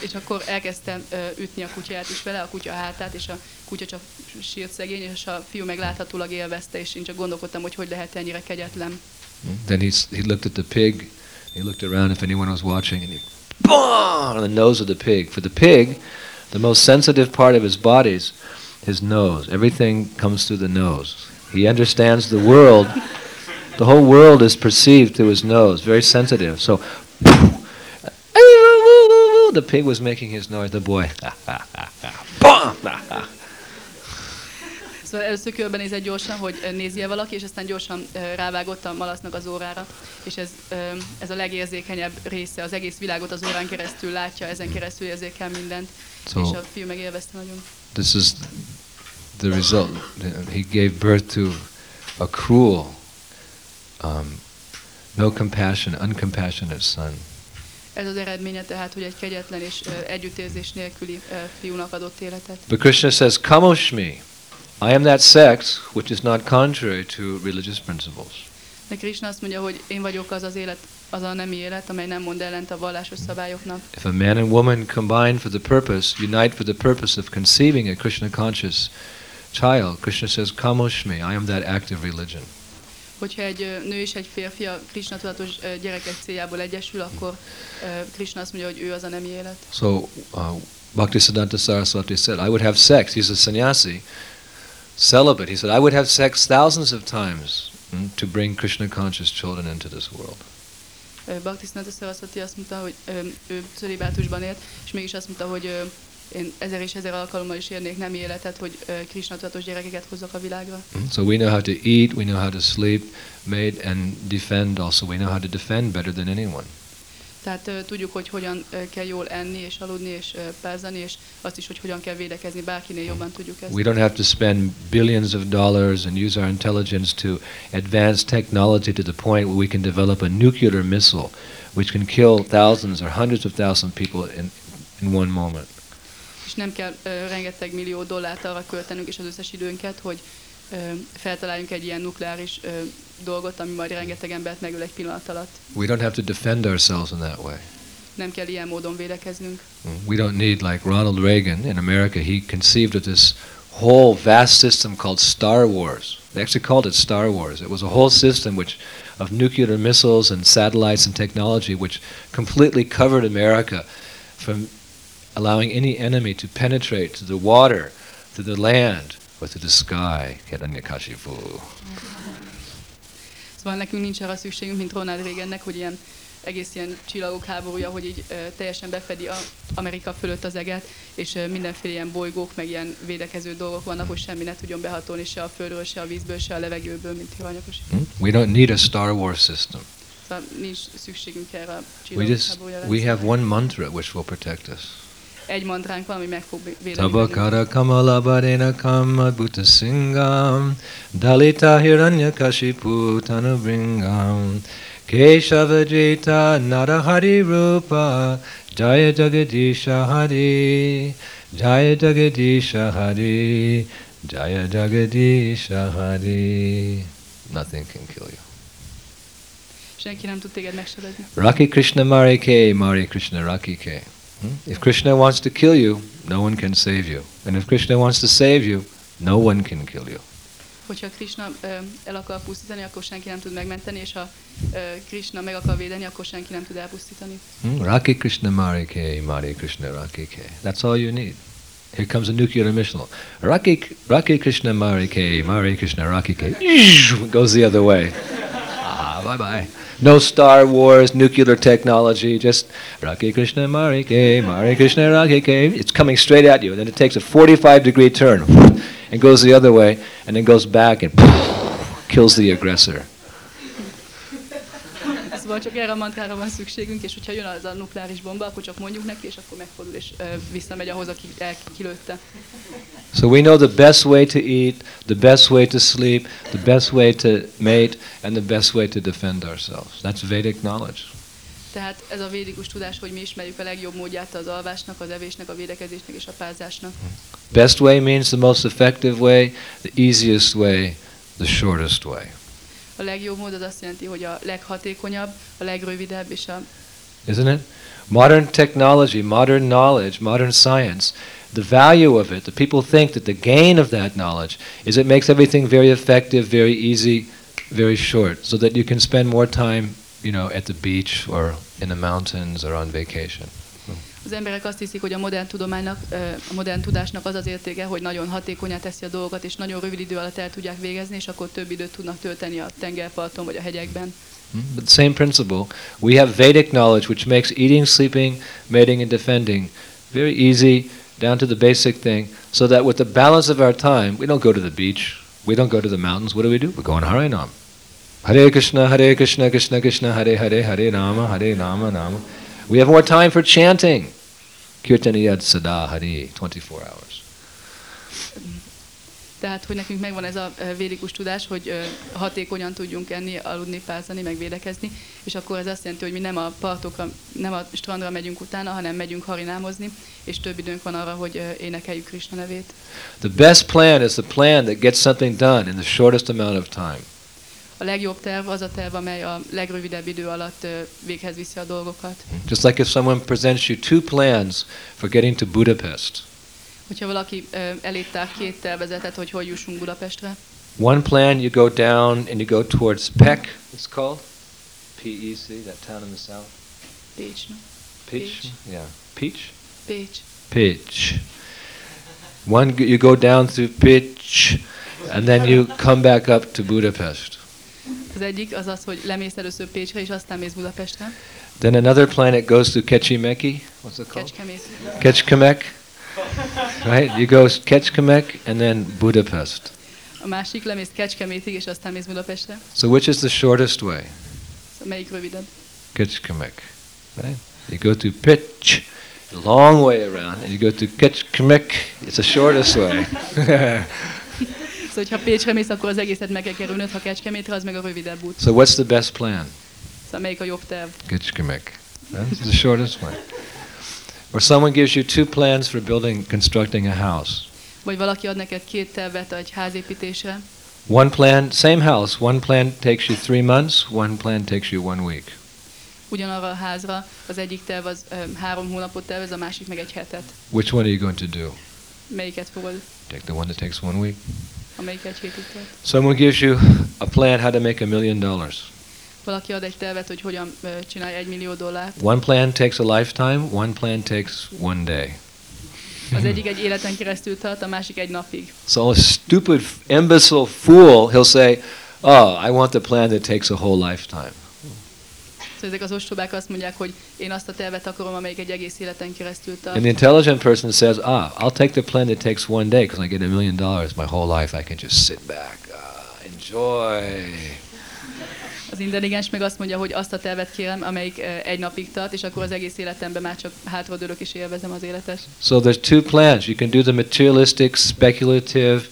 Speaker 2: És akkor elkezdtem ö, ütni a is vele, a kutya hátát, és a kutya csak sírt szegény, és a fiú meg láthatólag élvezte, és én csak gondolkodtam, hogy hogy lehet ennyire kegyetlen. Hmm?
Speaker 1: Then he, he looked at the pig, he looked around if anyone was watching, and he, BAM! on the nose of the pig. For the pig, the most sensitive part of his body is his nose. Everything comes through the nose. He understands the world. The whole world is perceived through his nose, very sensitive. So, the pig was making his noise. The boy!
Speaker 2: Szóval először körbenézett gyorsan, hogy nézi-e valaki, és aztán gyorsan rávágott a malasznak az órára, és ez, ez a legérzékenyebb része, az egész világot az órán keresztül látja, ezen keresztül érzékel mindent,
Speaker 1: So-
Speaker 2: és a fiú meg élvezte nagyon.
Speaker 1: This is the result. He gave birth to a cruel, um, no compassion, uncompassionate son.
Speaker 2: Ez az eredménye tehát, hogy egy kegyetlen és ö, együttérzés nélküli ö, fiúnak adott életet.
Speaker 1: But Krishna says, Kamoshmi, I am that sex which is not contrary to religious principles.
Speaker 2: De Krishna azt mondja, hogy én vagyok az az élet, az a nemi élet, amely nem mond ellent a vallásos szabályoknak.
Speaker 1: If a man and woman combine for the purpose, unite for the purpose of conceiving a Krishna conscious child, Krishna says, Kamoshmi, I am that active religion.
Speaker 2: Hogyha egy nő és egy férfi a Krishna tudatos gyerekek céljából egyesül, akkor Krishna azt mondja, hogy ő az a nemi élet.
Speaker 1: So, uh, Bhaktisiddhanta Saraswati said, I would have sex. He's a sannyasi, celibate. He said, I would have sex thousands of times mm, to bring Krishna conscious children into this world.
Speaker 2: Bhaktisnata Saraswati azt mondta, hogy ő cölibátusban élt, és mégis azt mondta, hogy én ezer és ezer alkalommal is érnék nem életet, hogy Krishna tudatos gyerekeket hozzak a világra.
Speaker 1: Mm, So we know how to eat, we know how to sleep, mate, and defend also. We know how to defend better than anyone.
Speaker 2: Tehát tudjuk, hogy hogyan kell jól enni és aludni és pázani, és azt is, hogy hogyan kell védekezni, bárkinél jobban tudjuk ezt.
Speaker 1: We don't have to spend billions of dollars and use our intelligence to advance technology to the point where we can develop a nuclear missile which can kill thousands or hundreds of thousands of people in, in one moment.
Speaker 2: És nem kell ö, rengeteg millió dollárt arra költenünk és az összes időnket, hogy feltaláljunk egy ilyen nukleáris dolgot, ami majd rengeteg embert megöl egy pillanat alatt.
Speaker 1: We don't have to defend ourselves in that way.
Speaker 2: Nem kell ilyen módon védekeznünk.
Speaker 1: Mm. We don't need, like Ronald Reagan in America, he conceived of this whole vast system called Star Wars. They actually called it Star Wars. It was a whole system which of nuclear missiles and satellites and technology which completely covered America from allowing any enemy to penetrate to the water, to the land, or to the sky. Hiranyakashipu.
Speaker 2: Szóval nekünk nincs arra szükségünk, mint Ronald Reagannek, hogy ilyen egész ilyen csillagok háborúja, hogy így ö, teljesen befedi a Amerika fölött az eget, és ö, mindenféle ilyen bolygók, meg ilyen védekező dolgok vannak, hogy semmi ne tudjon behatolni se a földről, se a vízből, se a levegőből, mint hiranyakos.
Speaker 1: Hmm? We don't need a Star Wars system.
Speaker 2: Szóval nincs szükségünk erre a
Speaker 1: We
Speaker 2: csillagok
Speaker 1: just
Speaker 2: háborúja
Speaker 1: we have one mantra which will protect us.
Speaker 2: Egy mantránk van, ami meg fog védeni
Speaker 1: Tabakara kamala barena kama bhuta singam dalita hiranya kashipu tanubringam keshavajita narahari rupa jaya jagadisha hari jaya jagadisha hari jaya jagadisha hari nothing can kill you
Speaker 2: Senki nem tud téged megsebelni.
Speaker 1: Raki Krishna Mari Ke, Mari Krishna Raki Ke. If Krishna wants to kill you, no one can save you. And if Krishna wants to save you, no one can kill you.
Speaker 2: Hogyha Krishna el akar pusztítani, akkor senki nem tud megmenteni, és ha Krishna meg akar védeni, akkor senki nem tud elpusztítani.
Speaker 1: Hmm? Raki Krishna Mari Ke, Mari Krishna Raki Ke. That's all you need. Here comes a nuclear missile. Raki, Raki Krishna Mari Ke, Mari Krishna Raki Ke. Goes the other way. Ah, bye bye. No Star Wars, nuclear technology, just Raki Krishna Mari Ke, Mari Krishna Raki Ke. It's coming straight at you. And Then it takes a 45 degree turn and goes the other way and then goes back and [laughs] kills the aggressor.
Speaker 2: Szóval csak erre a mantrára van szükségünk, és hogyha jön az a nukleáris bomba, akkor csak mondjuk neki, és akkor megfordul, és ö, visszamegy ahhoz, aki el, kilőtte.
Speaker 1: So we know the best way to eat, the best way to sleep, the best way to mate, and the best way to defend ourselves. That's Vedic knowledge.
Speaker 2: Tehát ez a védikus tudás, hogy mi ismerjük a legjobb módját az alvásnak, az evésnek, a védekezésnek és a pázásnak.
Speaker 1: Best way means the most effective way, the easiest way, the shortest way.
Speaker 2: A legjobb mód az azt jelenti, hogy a leghatékonyabb, a legrövidebb és a
Speaker 1: Isn't it? Modern technology, modern knowledge, modern science, the value of it, the people think that the gain of that knowledge is it makes everything very effective, very easy, very short, so that you can spend more time, you know, at the beach or in the mountains or on vacation.
Speaker 2: Az emberek azt hiszik, hogy a modern tudománynak, a modern tudásnak az az értéke, hogy nagyon hatékonyá teszi a dolgokat, és nagyon rövid idő alatt el tudják végezni, és akkor több időt tudnak tölteni a tengerparton vagy a hegyekben.
Speaker 1: Hmm? But same principle. We have Vedic knowledge which makes eating, sleeping, mating, and defending very easy, down to the basic thing, so that with the balance of our time, we don't go to the beach, we don't go to the mountains. What do we do? We go on Harinam. Hare Krishna, Hare Krishna, Krishna Krishna, Hare Hare, Hare Rama, Hare Rama, Rama. We have more time for chanting. Kirtaniyad Sada Hari, 24 hours.
Speaker 2: Tehát, hogy nekünk megvan ez a védikus tudás, hogy hatékonyan tudjunk enni, aludni, pászani, meg védekezni, és akkor ez azt jelenti, hogy mi nem a partokra, nem a strandra megyünk utána, hanem megyünk harinámozni, és több időnk van arra, hogy énekeljük Krishna nevét.
Speaker 1: The best plan is the plan that gets something done in the shortest amount of time.
Speaker 2: A legjobb terv az a terv, amely a legrövidebb idő alatt véghez viszi a dolgokat.
Speaker 1: Just like if someone presents you two plans for getting to Budapest.
Speaker 2: Hogyha valaki tár két tervezetet, hogy hogy jussunk Budapestre,
Speaker 1: One plan, you go down and you go towards Peck, it's called. P-E-C, that town in the south.
Speaker 2: Pécs, no?
Speaker 1: Peach?
Speaker 2: Peach.
Speaker 1: Yeah. Peach?
Speaker 2: Pécs.
Speaker 1: Peach. One, you go down through Peach, and then you come back up to Budapest.
Speaker 2: Az egyik az az, hogy lemész először Pécsre, és aztán mész Budapestre.
Speaker 1: Then another planet goes to Kecsimeki. What's it called?
Speaker 2: Kecskemét.
Speaker 1: Kecskamek. Right? You go Kecskamek and then Budapest.
Speaker 2: A másik lemész Kecskemétig, és aztán mész Budapestre.
Speaker 1: So which is the shortest way?
Speaker 2: Szóval melyik rövidebb?
Speaker 1: Kecskamek. Right? You go to Pitch, a long way around, and you go to Kecskamek. It's the shortest way. [laughs]
Speaker 2: Szóval, hogyha Pécsre mész, akkor az egészet meg kell kerülnöd, ha Kecskemétre, az meg a rövidebb út.
Speaker 1: so what's the best plan?
Speaker 2: Szóval melyik a jobb terv?
Speaker 1: Kecskamek. That's the shortest way. Or someone gives you two plans for building, constructing a house.
Speaker 2: Vagy valaki ad neked két tervet egy házépítésre.
Speaker 1: One plan, same house. One plan takes you three months. One plan takes you one week.
Speaker 2: Ugyanarra a házra az egyik terv az ö, három hónapot tervez, a másik meg egy hetet.
Speaker 1: Which one are you going to do?
Speaker 2: Melyiket fogod,
Speaker 1: Take the one that takes one week.
Speaker 2: Amelyik egy hétig tart?
Speaker 1: Someone gives you a plan how to make a million dollars.
Speaker 2: Valaki ad egy tervet, hogy hogyan csinálj egy millió dollárt.
Speaker 1: One plan takes a lifetime. One plan takes one day.
Speaker 2: Az egyik egy életen keresztül tart, a másik egy napig.
Speaker 1: So a stupid, imbecile fool, he'll say, "Oh, I want the plan that takes a whole lifetime."
Speaker 2: Szóval ezek az ostobák azt mondják, hogy én azt a tervet akarom, amelyik egy egész életen keresztül tart.
Speaker 1: And the intelligent person says, "Ah, I'll take the plan that takes one day because I get a million dollars. My whole life I can just sit back, ah, enjoy."
Speaker 2: Az intelligens meg azt mondja, hogy azt a tervet kérem, amelyik ö, egy napig tart, és akkor az egész életemben már csak hátradőlök és élvezem az életet.
Speaker 1: So there's two plans. You can do the materialistic, speculative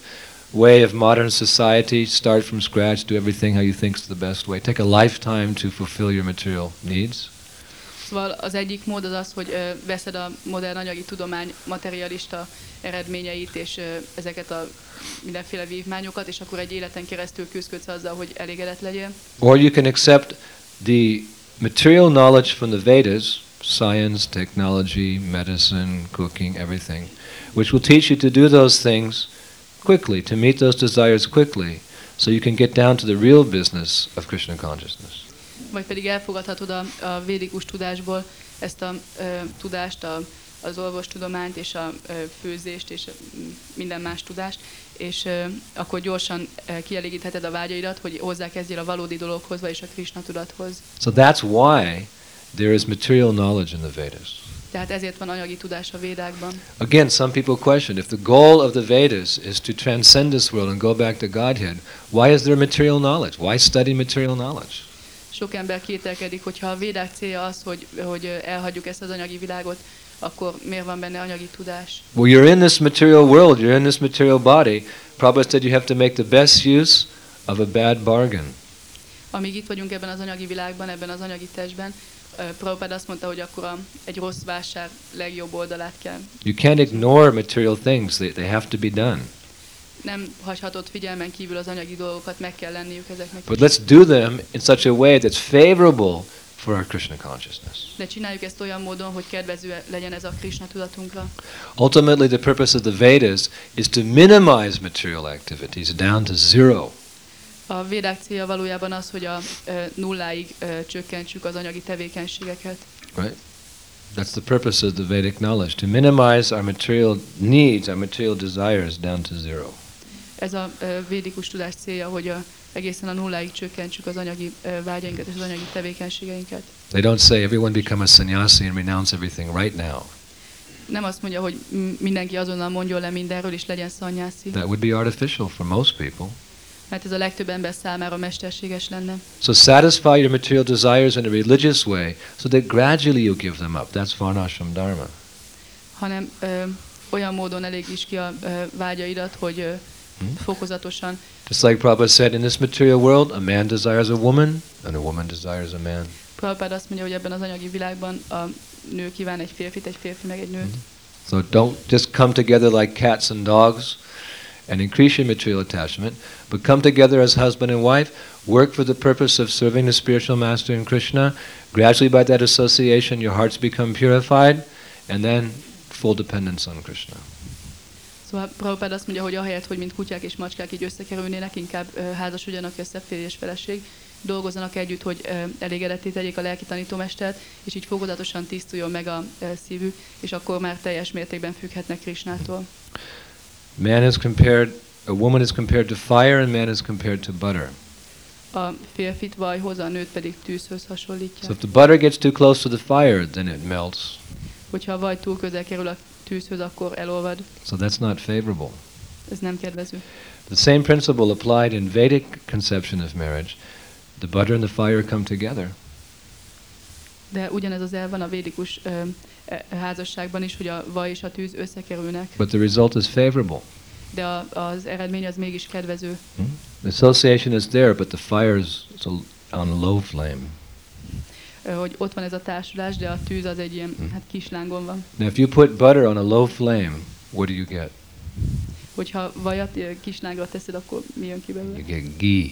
Speaker 1: way of modern society, start from scratch, do everything how you think is the best way. Take a lifetime to fulfill your material needs.
Speaker 2: Szóval az egyik mód az az, hogy ö, veszed a modern anyagi tudomány materialista eredményeit és ö, ezeket a mindenféle vívmányokat, és akkor egy életen keresztül küzdködsz azzal, hogy elégedett legyél.
Speaker 1: Or you can accept the material knowledge from the Vedas, science, technology, medicine, cooking, everything, which will teach you to do those things quickly, to meet those desires quickly, so you can get down to the real business of Krishna consciousness.
Speaker 2: Vagy pedig elfogadhatod a, a védikus tudásból ezt a ö, tudást, a, az orvostudományt és a ö, főzést és minden más tudást, és ö, akkor gyorsan ö, kielégítheted a vágyaidat, hogy hozzákezdjél a valódi dologhoz, vagyis a Krishna tudathoz.
Speaker 1: So that's why there is material knowledge in the Vedas.
Speaker 2: Tehát ezért van anyagi tudás a védákban.
Speaker 1: Again, some people question if the goal of the Vedas is to transcend this world and go back to Godhead, why is there material knowledge? Why study material knowledge?
Speaker 2: Sok ember kételkedik, hogyha a védák célja az, hogy, hogy elhagyjuk ezt az anyagi világot, akkor miért van benne anyagi tudás?
Speaker 1: Well, you're in this material world, you're in this material body. Prabhupada said you have to make the best use of a bad bargain.
Speaker 2: Amíg itt vagyunk ebben az anyagi világban, ebben az anyagi testben, Prabhupád azt mondta, hogy akkor a, egy rossz vásár legjobb oldalát kell.
Speaker 1: You can't ignore material things, they, they have to be done.
Speaker 2: Nem hagyhatod figyelmen kívül az anyagi dolgokat, meg kell lenniük ezeknek.
Speaker 1: But let's do them in such a way that's favorable for our Krishna consciousness.
Speaker 2: De csináljuk ezt olyan módon, hogy kedvező legyen ez a Krishna tudatunkra.
Speaker 1: Ultimately, the purpose of the Vedas is to minimize material activities down to zero.
Speaker 2: A védák célja valójában az, hogy a nulláig csökkentsük az anyagi tevékenységeket.
Speaker 1: Right? That's the purpose of the Vedic knowledge, to minimize our material needs, our material desires down to zero.
Speaker 2: Ez a védikus tudás célja, hogy a, egészen a nulláig csökkentsük az anyagi vágyainkat és az anyagi tevékenységeinket.
Speaker 1: They don't say everyone become a sannyasi and renounce everything right now.
Speaker 2: Nem azt mondja, hogy mindenki azonnal mondjon le mindenről és legyen szanyászi,
Speaker 1: That would be artificial for most people.
Speaker 2: Mert ez a legtöbb ember számára mesterséges lenne.
Speaker 1: So satisfy your material desires in a religious way so that gradually you give them up. That's varnashram dharma.
Speaker 2: hanem ö, olyan módon elégíts ki a ö, vágyaidat, hogy ö,
Speaker 1: Hmm?
Speaker 2: fokozatosan.
Speaker 1: Just like Prabhupada said, in this material world, a man desires a woman, and a woman desires a man.
Speaker 2: Prabhupád azt mondja, hogy ebben az anyagi világban a nő kíván egy férfit, egy férfi meg egy nőt.
Speaker 1: So don't just come together like cats and dogs and increase your material attachment, but come together as husband and wife, work for the purpose of serving the spiritual master in Krishna. Gradually, by that association, your hearts become purified, and then full dependence on Krishna.
Speaker 2: Szóval Prabhupád azt mondja, hogy ahelyett, hogy mint kutyák és macskák így összekerülnének, inkább ö, házasodjanak össze férj és feleség, dolgozzanak együtt, hogy ö, elégedetté tegyék a lelki tanítómestert, és így fokozatosan tisztuljon meg a ö, szívük, és akkor már teljes mértékben függhetnek Krisnától.
Speaker 1: Man is compared, a woman is compared to fire, and man is compared to butter.
Speaker 2: A férfit vajhoz, a nőt pedig tűzhöz.
Speaker 1: So if the butter gets too close to the fire, then it melts.
Speaker 2: Hogyha a vaj túl közel kerül a tűzhöz, akkor elolvad.
Speaker 1: So that's not favorable.
Speaker 2: Ez nem kedvező.
Speaker 1: The same principle applied in Vedic conception of marriage. The butter and the fire come together.
Speaker 2: De ugyanez az elv van a védikus házasságban is, hogy a vaj és a tűz összekerülnek,
Speaker 1: But the result is favorable.
Speaker 2: de a, az eredmény az mégis kedvező.
Speaker 1: Hmm? The association is there, but the fire is it's a, on low flame.
Speaker 2: Hogy ott van ez a társulás, de a tűz az egy ilyen, hát kislángon van.
Speaker 1: Now, if you put butter on a low flame, what do you get?
Speaker 2: Hogyha vajat ö, kislángra teszed, akkor mi jön ki belőle?
Speaker 1: You get ghee.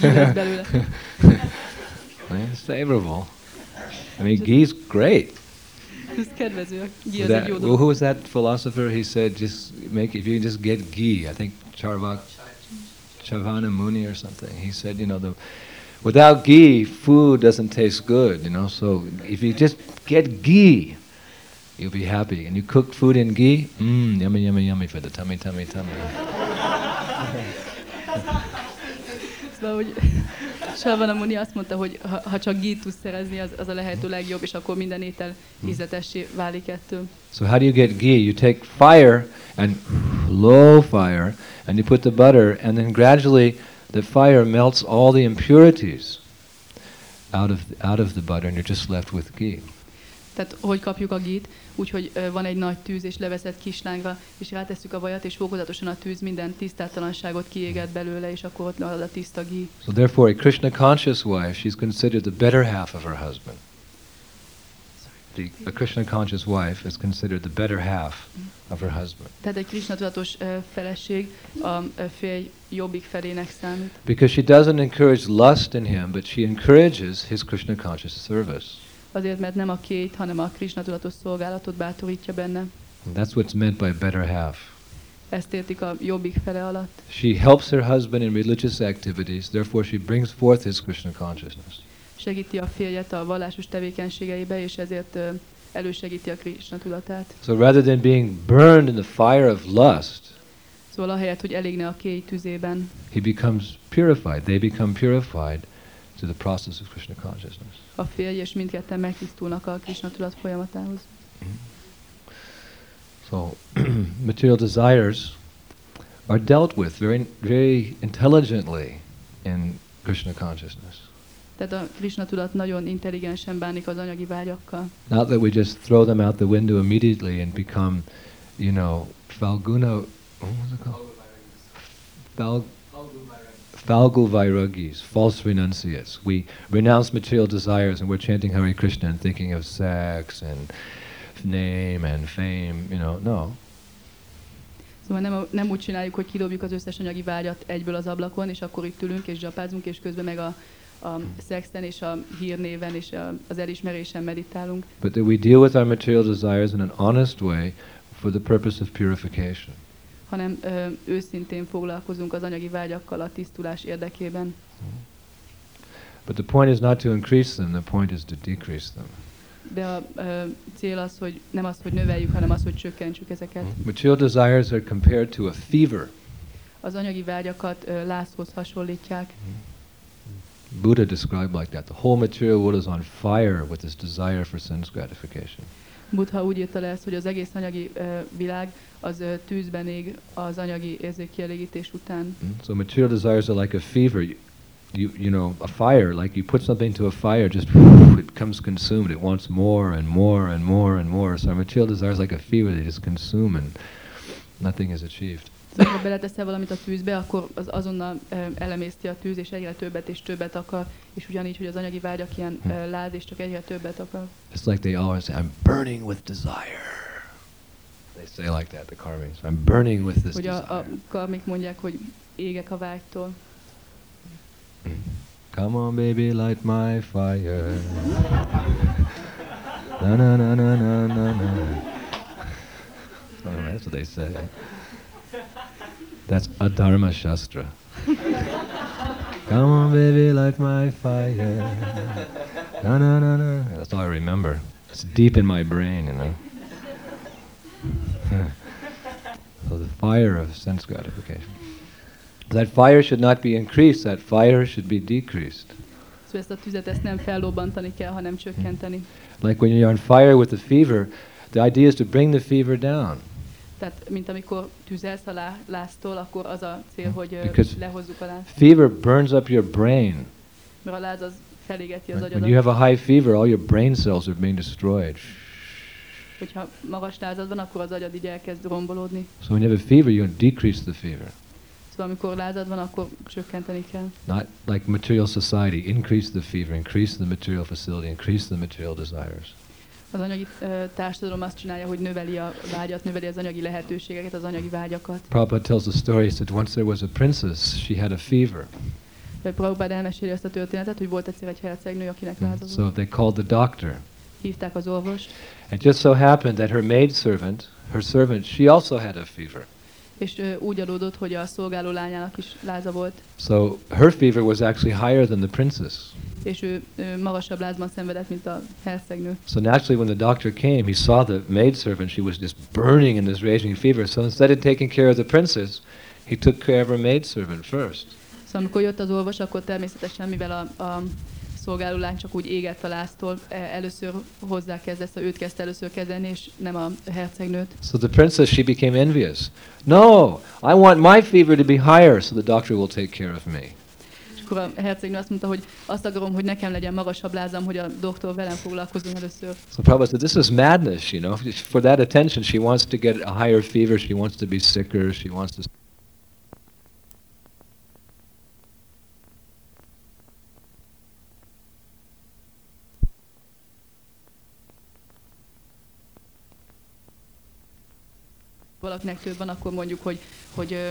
Speaker 1: [laughs]
Speaker 2: Lesz belőle. [laughs]
Speaker 1: It's favorable. I mean, ghee's great.
Speaker 2: Ez kedvező. A ghee az egy
Speaker 1: That, well, who was that philosopher? He said, just make if you just get ghee. I think Charvak, Chavana Muni or something. He said, you know, the without ghee, food doesn't taste good. You know, so if you just get ghee, you'll be happy. And you cook food in ghee, mmm, yummy, yummy, yummy for the tummy, tummy, tummy. [laughs]
Speaker 2: Szóval, hogy [laughs] Salvana Muni azt mondta, hogy ha, ha csak gít tudsz szerezni, az, az a lehető legjobb, és akkor minden étel ízletessé válik ettől.
Speaker 1: So how do you get ghee? You take fire and low fire, and you put the butter, and then gradually the fire melts all the impurities out of out of the butter, and you're just left with ghee.
Speaker 2: Tehát hogy kapjuk a gít? Úgyhogy van egy nagy tűz, és leveszett kislángra, és rátesszük a vajat, és fokozatosan a tűz minden tisztátalanságot kiéget belőle, és akkor ott marad a tiszta gí.
Speaker 1: So therefore, a Krishna conscious wife, she's considered the better half of her husband. The, a Krishna conscious wife is considered the better half of her husband
Speaker 2: Tehát egy Krishna tudatos feleség a férj jobbik felének számít.
Speaker 1: because she doesn't encourage lust in him, but she encourages his Krishna conscious service.
Speaker 2: Azért, mert nem a két, hanem a Krishna tudatos szolgálatot bátorítja benne.
Speaker 1: And that's what's meant by better half.
Speaker 2: Ezt értik a jobbik fele alatt.
Speaker 1: She helps her husband in religious activities, therefore she brings forth his Krishna consciousness.
Speaker 2: Segíti a férjet a vallásos tevékenységeibe, és ezért elősegíti a Krishna tudatát.
Speaker 1: So rather than being burned in the fire of lust,
Speaker 2: Szóval ahelyett, hogy elégne a kéj tüzében,
Speaker 1: he becomes purified. They become purified to the process of Krishna consciousness.
Speaker 2: a férj és mindketten megtisztulnak a Krishna tudat folyamatához.
Speaker 1: So [clears throat] material desires are dealt with very, very intelligently in Krishna consciousness.
Speaker 2: Tehát a Krishna tudat nagyon intelligensen bánik az anyagi vágyakkal.
Speaker 1: Not that we just throw them out the window immediately and become, you know, falguna. What was it called? Fal, falgu vairagis, false renunciates. We renounce material desires and we're chanting Hare Krishna and thinking of sex and name and fame. You know, no.
Speaker 2: Szóval nem, nem úgy csináljuk, hogy kidobjuk az összes anyagi vágyat egyből az ablakon, és akkor itt ülünk és zsapázunk, és közben meg a, a szexen és a hírnéven és a, az elismerésen meditálunk,
Speaker 1: But that we deal with our material desires in an honest way for the purpose of purification.
Speaker 2: Hanem ö, őszintén foglalkozunk az anyagi vágyakkal a tisztulás érdekében.
Speaker 1: But the point is not to increase them, the point is to decrease them.
Speaker 2: De a ö, cél az, hogy nem az, hogy növeljük, hanem az, hogy csökkentsük ezeket.
Speaker 1: Material desires are compared to a fever.
Speaker 2: Az anyagi vágyakat ö, lázhoz hasonlítják.
Speaker 1: Buddha described like that. The whole material world is on fire with this desire for sense gratification.
Speaker 2: Buddha úgy írta le ezt, hogy az egész anyagi világ az tűzben ég az anyagi érzékkielégítés után.
Speaker 1: Mm? So material desires are like a fever. You, you, know, a fire, like you put something to a fire, just it becomes consumed. It wants more and more and more and more. So our material desires like a fever, they just consume and nothing is achieved.
Speaker 2: Szóval, ha beleteszel valamit a tűzbe, akkor az azonnal elemészti a tűz, és egyre többet és többet akar, és ugyanígy, hogy az anyagi vágyak ilyen ö, láz, és csak egyre többet akar.
Speaker 1: It's like they always say, I'm burning with desire. They say like that, the karmis. I'm burning with this
Speaker 2: Hogy a, a karmik mondják, hogy égek a vágytól.
Speaker 1: Come on, baby, light my fire. na na na na na na na. Oh, [laughs] that's what they say. That's a Dharma Shastra. Come on, baby, light my fire. Na na na na. That's all I remember. It's deep in my brain, you know. [laughs] so the fire of sense gratification. That fire should not be increased, that fire should be decreased.
Speaker 2: Szóval ezt a tüzet ezt nem fellobbantani kell, hanem csökkenteni.
Speaker 1: Like when you're on fire with a fever, the idea is to bring the fever down.
Speaker 2: Tehát, mint amikor tüzelsz a lá- láztól, akkor az a cél, hogy ö,
Speaker 1: Because-
Speaker 2: lehozzuk a lázt.
Speaker 1: Fever burns up your brain.
Speaker 2: Mert a láz az felégeti az
Speaker 1: Right? When
Speaker 2: agyadat.
Speaker 1: you have a high fever, all your brain cells are being destroyed.
Speaker 2: Hogyha magas lázad van, akkor az agyad így elkezd rombolódni.
Speaker 1: So when you have a fever, you decrease the fever.
Speaker 2: Szóval amikor lázad van, akkor csökkenteni kell.
Speaker 1: Not like material society, increase the fever, increase the material facility, increase the material desires.
Speaker 2: Az anyagi társadalom azt csinálja, hogy növeli a vágyat, növeli az anyagi lehetőségeket, az anyagi vágyakat.
Speaker 1: Prabhupada tells a story, said once there was a princess, she had a fever.
Speaker 2: Vagy Prabhupád elmeséli azt a történetet, hogy volt egyszer egy hercegnő, akinek lázad
Speaker 1: So they called the doctor.
Speaker 2: Hívták az orvost,
Speaker 1: It just so happened that her maidservant, her servant, she also had a fever.
Speaker 2: És úgy adódott, hogy a szolgáló lányának is láza volt,
Speaker 1: So her fever was actually higher than the princess.
Speaker 2: és ő magasabb lázban szenvedett, mint a hercegnő.
Speaker 1: So naturally, when the doctor came, he saw the maidservant. She was just burning in this raging fever. So instead of taking care of the princess, he took care of her maidservant first.
Speaker 2: Szóval amikor jött az orvos, akkor természetesen, mivel a, a szolgáló lány csak úgy égett a láztól, e, először hozzá kezdett, őt kezdte először kezelni, és nem a hercegnőt.
Speaker 1: So the princess, she became envious. No, I want my fever to be higher, so the doctor will take care of me.
Speaker 2: És akkor a hercegnő azt mondta, hogy azt akarom, hogy nekem legyen magasabb lázam, hogy a doktor velem foglalkozzon először.
Speaker 1: So Prabhupada said, this is madness, you know. For that attention, she wants to get a higher fever. She wants to be sicker. She wants to
Speaker 2: valakinek több van, akkor mondjuk, hogy, hogy ö,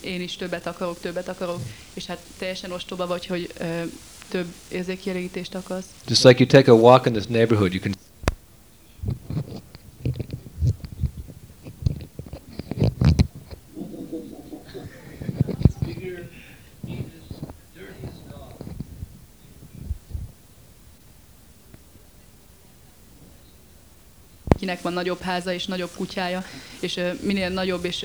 Speaker 2: én is többet akarok, többet akarok, és hát teljesen ostoba vagy, hogy ö, több érzékkielégítést akarsz.
Speaker 1: Just like you take a walk in this neighborhood, you can
Speaker 2: Kinek van nagyobb háza és nagyobb kutyája, és minél nagyobb és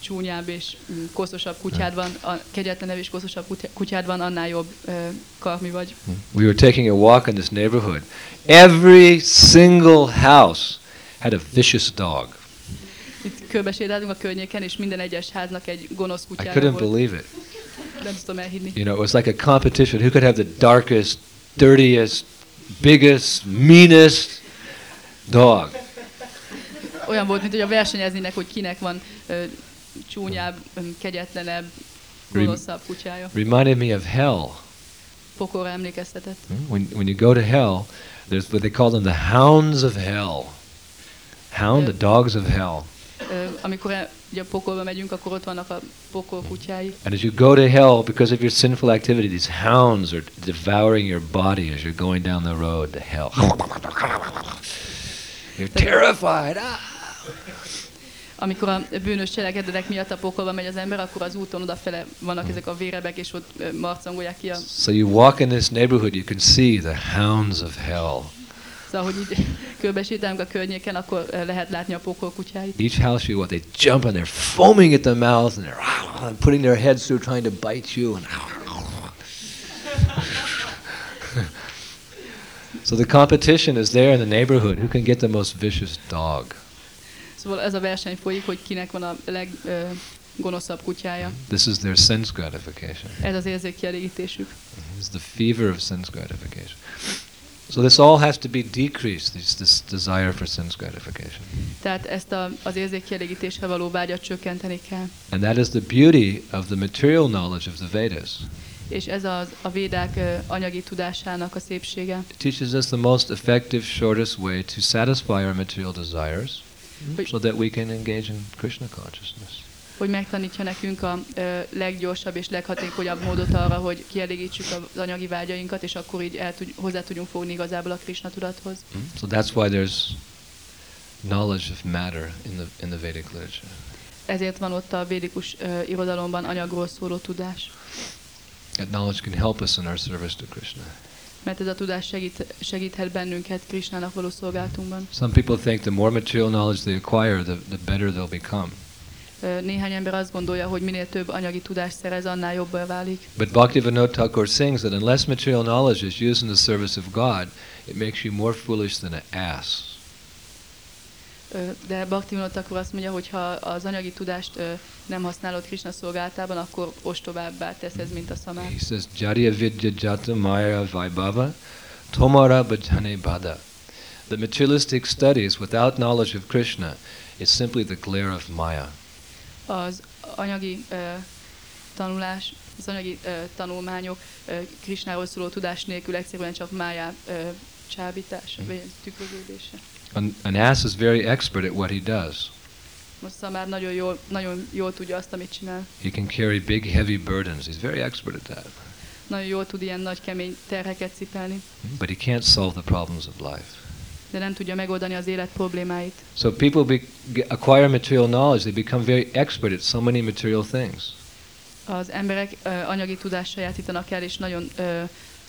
Speaker 2: csúnyább és mm, koszosabb kutyád van, a kegyetlenebb és koszosabb kutyá- kutyád van, annál jobb ö, karmi vagy.
Speaker 1: We were taking a walk in this neighborhood. Every single house had a vicious dog.
Speaker 2: Itt körbesétáltunk a környéken, és minden egyes háznak egy gonosz
Speaker 1: I
Speaker 2: kutyája
Speaker 1: couldn't
Speaker 2: volt.
Speaker 1: believe it.
Speaker 2: Nem tudom elhinni.
Speaker 1: You know, it was like a competition. Who could have the darkest, dirtiest, biggest, meanest dog?
Speaker 2: Olyan volt, mint hogy a versenyeznének, hogy kinek van ö, csúnyább, kegyetlenebb, gonoszabb kutyája.
Speaker 1: Reminded me of hell.
Speaker 2: Emlékeztetett. Hmm?
Speaker 1: When, when you go to hell, there's what they call them the hounds of hell. Hound, the dogs of hell.
Speaker 2: Ö, amikor ugye a pokolba megyünk, akkor ott vannak a pokol hmm. kutyái.
Speaker 1: And as you go to hell, because of your sinful activity, these hounds are devouring your body as you're going down the road to hell. You're terrified. Ah!
Speaker 2: Amikor a bűnös cselekedetek miatt a pokolba megy az ember, akkor az úton odafele vannak hmm. ezek a vérebek, és ott marcangolják ki a...
Speaker 1: So you walk in this neighborhood, you can see the hounds of hell.
Speaker 2: Szóval, hogy így [laughs] körbesétálunk a környéken, akkor lehet látni a pokol kutyáit.
Speaker 1: Each house you go, they jump and they're foaming at the mouth and they're ah, and putting their heads through, trying to bite you. And ah. So the competition is there in the neighborhood. Who can get the most vicious dog?
Speaker 2: Szóval ez a verseny folyik, hogy kinek van a leggonoszabb kutyája. Mhm.
Speaker 1: This is their sense gratification.
Speaker 2: Ez az érzékkielégítésük. Mhm.
Speaker 1: This is the fever of sense gratification. So this all has to be decreased, this, this desire for sense gratification.
Speaker 2: Tehát ezt a, az érzékkielégítésre való vágyat csökkenteni kell.
Speaker 1: And that is the beauty of the material knowledge of the Vedas.
Speaker 2: És ez az, a védák anyagi tudásának a szépsége.
Speaker 1: It teaches us the most effective, shortest way to satisfy our material desires
Speaker 2: Hogy-
Speaker 1: so that we can engage in Krishna consciousness.
Speaker 2: hogy megtanítja nekünk a ö, leggyorsabb és leghatékonyabb módot arra, hogy kielégítsük az anyagi vágyainkat, és akkor így el tud, hozzá tudjunk fogni igazából a Krishna tudathoz.
Speaker 1: Mm? So that's why there's knowledge of matter in the, in the Vedic literature.
Speaker 2: Ezért van ott a védikus ö, irodalomban anyagról szóló tudás.
Speaker 1: That knowledge can help us in our service to Krishna.
Speaker 2: Mert ez a tudás segít, segíthet bennünket Krishnának való szolgáltunkban.
Speaker 1: Some people think the more material knowledge they acquire, the, the better they'll become.
Speaker 2: Néhány ember azt gondolja, hogy minél több anyagi tudást szerez, annál jobbá válik.
Speaker 1: But Bhaktivinoda Thakur sings that unless material knowledge is used in the service of God, it makes you more foolish than an ass.
Speaker 2: De Bhaktivinoda akkor azt mondja, hogy ha az anyagi tudást nem használod Krishna szolgáltában, akkor ostovábbá tesz ez, mint a szamár.
Speaker 1: He says, Jariya vidya jata maya vaibhava tomara bhajane bada. The materialistic studies without knowledge of Krishna is simply the glare of Maya.
Speaker 2: Az anyagi ö, tanulás, az anyagi ö, tanulmányok ö, Krishnáról szóló tudás nélkül egyszerűen csak májá ö, csábítása, vagy tükröződése.
Speaker 1: An, an ass is very expert at what he does.
Speaker 2: Most szamár nagyon jól, nagyon jól tudja azt, amit csinál.
Speaker 1: He can carry big, heavy burdens. He's very expert at that.
Speaker 2: Nagyon jól tud ilyen nagy, kemény terheket cipelni,
Speaker 1: But he can't solve the problems of life.
Speaker 2: de nem tudja megoldani az élet problémáit.
Speaker 1: So people be, acquire material knowledge. They become very expert at so many material things.
Speaker 2: Az emberek ö, anyagi tudást sajátítanak el, és nagyon ö,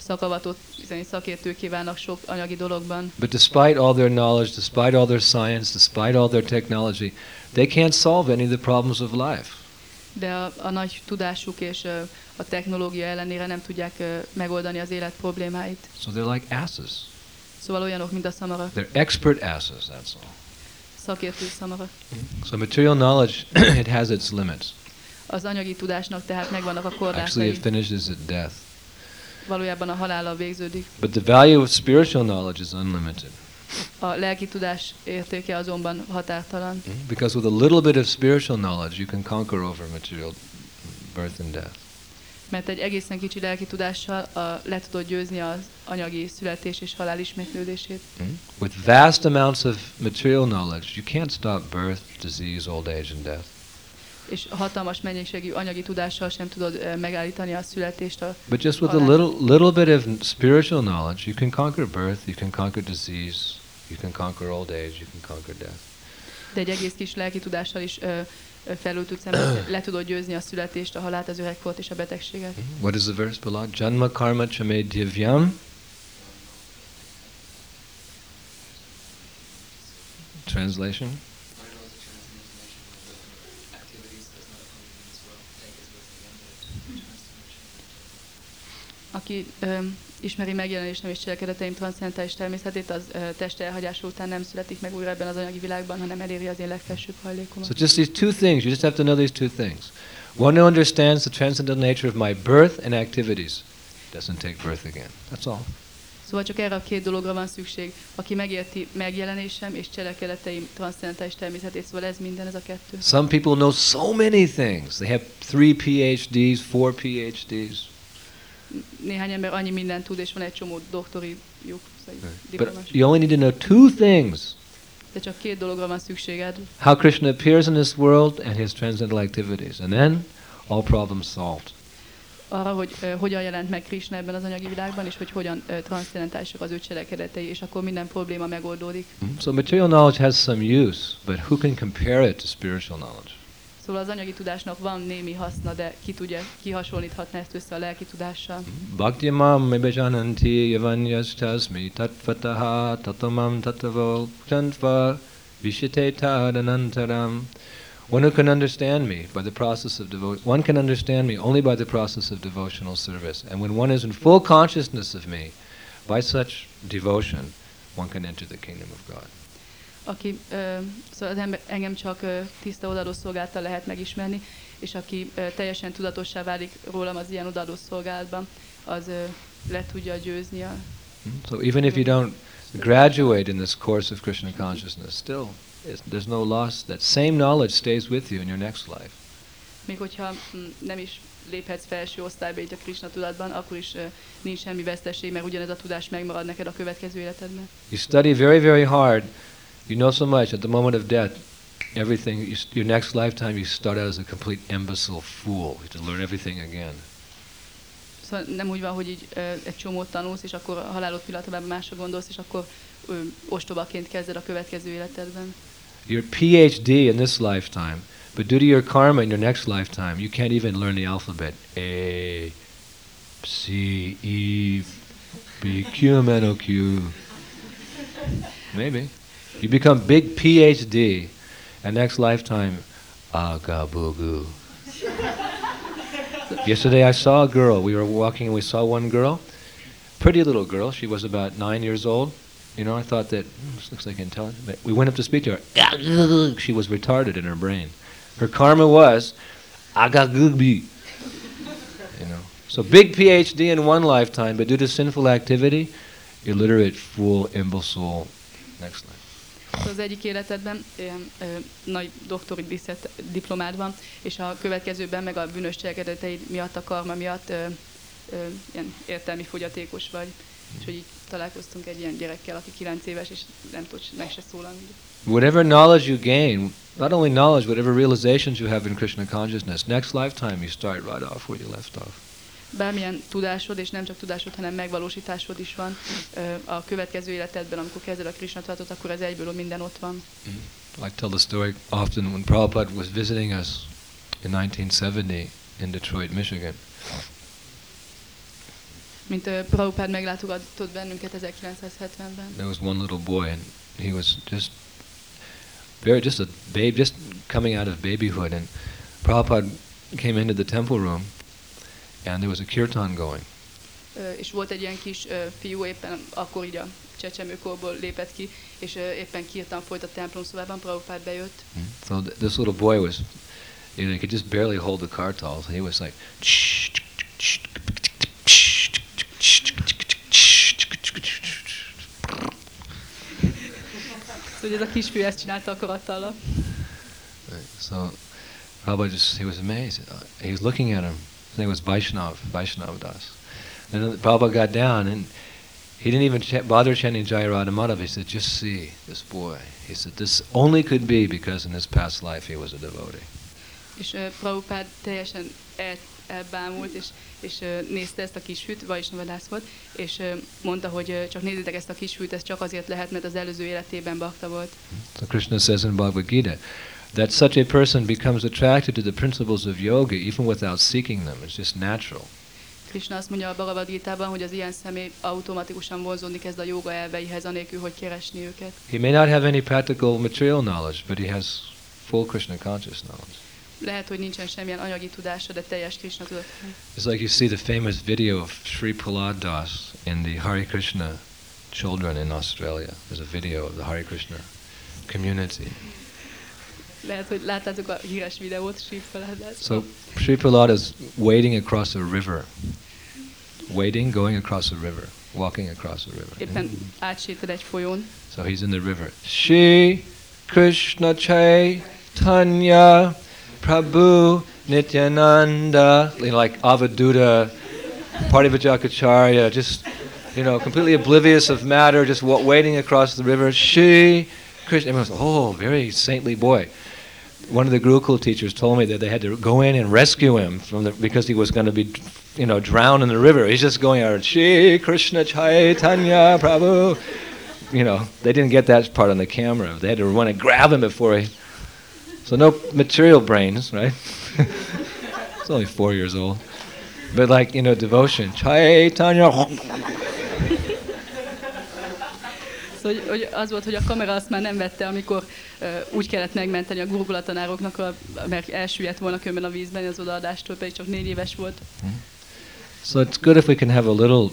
Speaker 2: szakavatott, hiszen szakértőké válnak sok anyagi dologban.
Speaker 1: But despite all their knowledge, despite all their science, despite all their technology, they can't solve any of the problems of life.
Speaker 2: De a, a nagy tudásuk és a technológia ellenére nem tudják megoldani az élet problémáit.
Speaker 1: So they're like asses.
Speaker 2: Szóval olyanok, mint a szamarak,
Speaker 1: They're expert asses, that's all.
Speaker 2: szakértő szamarak.
Speaker 1: So material knowledge, [clears throat] it has its limits.
Speaker 2: Az anyagi tudásnak tehát megvannak a
Speaker 1: Actually,
Speaker 2: korlátai.
Speaker 1: it finishes at death.
Speaker 2: Valójában a halállal végződik.
Speaker 1: But the value of spiritual knowledge is unlimited.
Speaker 2: A lelki tudás értéke azonban határtalan.
Speaker 1: Because with a little bit of spiritual knowledge, you can conquer over material birth and death.
Speaker 2: Mert egy egészen kicsi lelki tudással a, le tudod győzni az anyagi születés és halál ismétlődését.
Speaker 1: With vast amounts of material knowledge, you can't stop birth, disease, old age, and death.
Speaker 2: És hatalmas mennyiségű anyagi tudással sem tudod megállítani a születést. A,
Speaker 1: But just with a little little bit of spiritual knowledge, you can conquer birth, you can conquer disease, you can conquer old age, you can conquer death.
Speaker 2: de egy egész kis lelki tudással is ö, felül tudsz le tudod győzni a születést, a halált, az öregkort és a betegséget.
Speaker 1: What is the verse below? Janma karma chame divyam. Translation.
Speaker 2: Aki ö, ismeri megjelenésem és cselekedeteim transzcendentális természetét, az ö, test elhagyása után nem születik meg újra ebben az anyagi világban, hanem eléri az én legfelsőbb hajlékomat.
Speaker 1: So just these two things, you just have to know these two things. One who understands the transcendental nature of my birth and activities doesn't take birth again. That's all.
Speaker 2: Szóval csak erre a két dologra van szükség. Aki megérti megjelenésem és cselekedeteim transzcendentális természetét, szóval ez minden, ez a kettő.
Speaker 1: Some people know so many things. They have three PhDs, four PhDs.
Speaker 2: Néhány ember annyi mindent tud, és van egy csomó doktorijuk, szóval
Speaker 1: But you only need to know two things.
Speaker 2: De csak két dologra van szükséged.
Speaker 1: How Krishna appears in this world and his transcendental activities. And then all problems solved.
Speaker 2: Arra, hogy uh, hogyan jelent meg Krishna ebben az anyagi világban, és hogy hogyan uh, transzcendentálisak az ő cselekedetei, és akkor minden probléma megoldódik.
Speaker 1: So material knowledge has some use, but who can compare it to spiritual knowledge?
Speaker 2: Szóval az anyagi tudásnak van némi haszna, de ki tudja, ki hasonlíthatna ezt össze a lelki tudással.
Speaker 1: Bhakti mam mebejananti yavanyas tasmi tattvataha tatamam tatavo chantva vishite tadanantaram. One who can understand me by the process of devotion, one can understand me only by the process of devotional service. And when one is in full consciousness of me, by such devotion, one can enter the kingdom of God.
Speaker 2: Aki, ö, szóval az ember, engem csak ö, tiszta odaadó szolgálattal lehet megismerni, és aki ö, teljesen tudatossá válik rólam az ilyen odaadó szolgálatban, az ö, le tudja győzni a
Speaker 1: Hmm? So even if you don't graduate in this course of Krishna consciousness, still there's no loss. That same knowledge stays with you in your next life.
Speaker 2: Még hogyha mm, nem is léphetsz felső osztályba így a Krishna tudatban, akkor is nincs semmi veszteség, mert ugyanez a tudás megmarad neked a következő életedben.
Speaker 1: You study very, very hard. You know so much. At the moment of death, everything. You, your next lifetime, you start out as a complete imbecile fool. You have to learn everything again.
Speaker 2: Szóval nem úgy van, hogy így ö, egy csomót tanulsz, és akkor a halálod pillanatában másra gondolsz, és akkor ö, ostobaként kezded a következő életedben.
Speaker 1: You're PhD in this lifetime, but due to your karma in your next lifetime, you can't even learn the alphabet. A, C, E, B, Q, M, N, O, Q. Maybe. You become big PhD, and next lifetime, Agabugu. [laughs] Yesterday I saw a girl. We were walking and we saw one girl, pretty little girl. She was about nine years old. You know, I thought that "Hmm, this looks like intelligent. But we went up to speak to her. She was retarded in her brain. Her karma was agagubi. You know, so big PhD in one lifetime, but due to sinful activity, illiterate, fool, imbecile, next life.
Speaker 2: Az egyik életedben ilyen, ö, nagy doktori diplomád van, és a következőben meg a bűnös cselekedeteid miatt, a karma miatt ö, ö, ilyen értelmi fogyatékos vagy. És hogy így találkoztunk egy ilyen gyerekkel, aki 9 éves, és nem tud meg se szólalni.
Speaker 1: Whatever knowledge you gain, not only knowledge, whatever realizations you have in Krishna consciousness, next lifetime you start right off where you left off.
Speaker 2: Bármilyen tudásod, és nem csak tudásod, hanem megvalósításod is van a következő életedben, amikor kezded a Krishna tudatot, akkor ez egyből minden ott van.
Speaker 1: I tell the story often when Prabhupada was visiting us in 1970 in Detroit, Michigan.
Speaker 2: Mint uh, meglátogatott bennünket 1970-ben.
Speaker 1: There was one little boy, and he was just very just a babe, just coming out of babyhood. And Prabhupada came into the temple room, and there was a kirtan going.
Speaker 2: És volt egy ilyen kis fiú, éppen akkor így a csecsemőkorból lépett ki, és éppen kirtan folyt a templom szobában, Prabhupád bejött, hmm.
Speaker 1: So th- this little boy was, you know, he could just barely hold the kartals. He was like, [laughs]
Speaker 2: szóval ez a kisfiú ezt csinálta a karattallal.
Speaker 1: So Prabhupada just, he was amazed. He was looking at him. His name was Vaishnav, Vaishnav Das. And then Prabhupada got down and he didn't even ch- bother chanting Jaya Radha. He said, just see this boy. He said, this only could be because in his past life he was a devotee.
Speaker 2: És uh, Prabhupád teljesen el, elbámult, és, és uh, nézte ezt a kisfűt, Vaisnavadász volt, és uh, mondta, hogy uh, csak nézzétek ezt a kisfűt, ez csak azért lehet, mert az előző életében bakta volt.
Speaker 1: So Krishna says in Bhagavad Gita that such a person becomes attracted to the principles of yoga even without seeking them. It's just natural.
Speaker 2: Krishna azt mondja a Bhagavad hogy az ilyen személy automatikusan vonzódni kezd a joga elveihez, anélkül, hogy keresni őket.
Speaker 1: He may not have any practical material knowledge, but he has full Krishna conscious knowledge.
Speaker 2: Lehet, hogy nincsen semmilyen anyagi tudása, de teljes Krishna tudat.
Speaker 1: It's like you see the famous video of Sri Prahlad Das in the Hare Krishna children in Australia. There's a video of the Hare Krishna community.
Speaker 2: Lehet, hogy láttátok a híres videót,
Speaker 1: So is wading across a river. Wading, going across a river, walking across a river.
Speaker 2: Éppen átsétad egy folyón,
Speaker 1: So he's in the river. Shri Krishna Chaitanya Prabhu Nityananda, you know, like Avaduta, Parivajacharya, just, you know, completely oblivious of matter, just wa- wading across the river. She, Krishna. Everyone's, oh, very saintly boy. One of the Gurukul teachers told me that they had to go in and rescue him from the, because he was going to be, you know, drowned in the river. He's just going out, Shri Krishna Chaitanya Prabhu you know, they didn't get that part on the camera. They had to run and grab him before he. So no material brains, right? [laughs] it's only four years old, but like you know, devotion. Chaitanya. [laughs]
Speaker 2: Hogy, hogy az volt, hogy a kamera azt már nem vette, amikor uh, úgy kellett megmenteni a gurgulatanároknak, a, mert elsüllyedt volna kömben a vízben az odaadástól, pedig csak négy éves volt.
Speaker 1: So it's good if we can have a little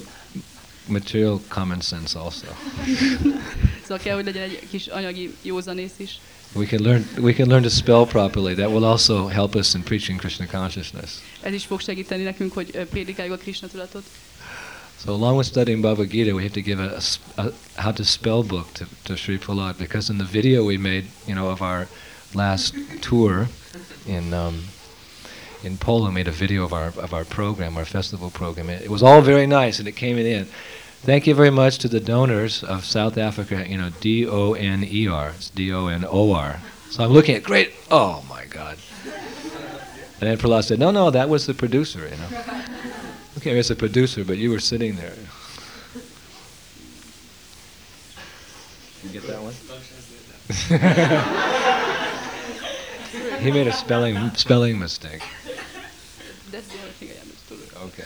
Speaker 1: material common sense also. [laughs]
Speaker 2: Szóval kell, hogy legyen egy kis anyagi józanész is.
Speaker 1: We can learn. We can learn to spell properly. That will also help us in preaching Krishna consciousness.
Speaker 2: Ez is fog segíteni nekünk, hogy prédikáljuk a Krishna tudatot.
Speaker 1: So along with studying Bhagavad Gita, we have to give a, a a how to spell book to, to Sri Prahlad because in the video we made, you know, of our last tour in um, in Poland, made a video of our of our program, our festival program. It, it was all very nice, and it came in. Thank you very much to the donors of South Africa. You know, D O N E R. It's D O N O R. So I'm looking at great. Oh my God. And then Prahlad said, "No, no, that was the producer." You know. Okay, as a producer, but you were sitting there. You get that one? [laughs] he made a spelling spelling mistake.
Speaker 2: That's the én thing I understood.
Speaker 1: Okay.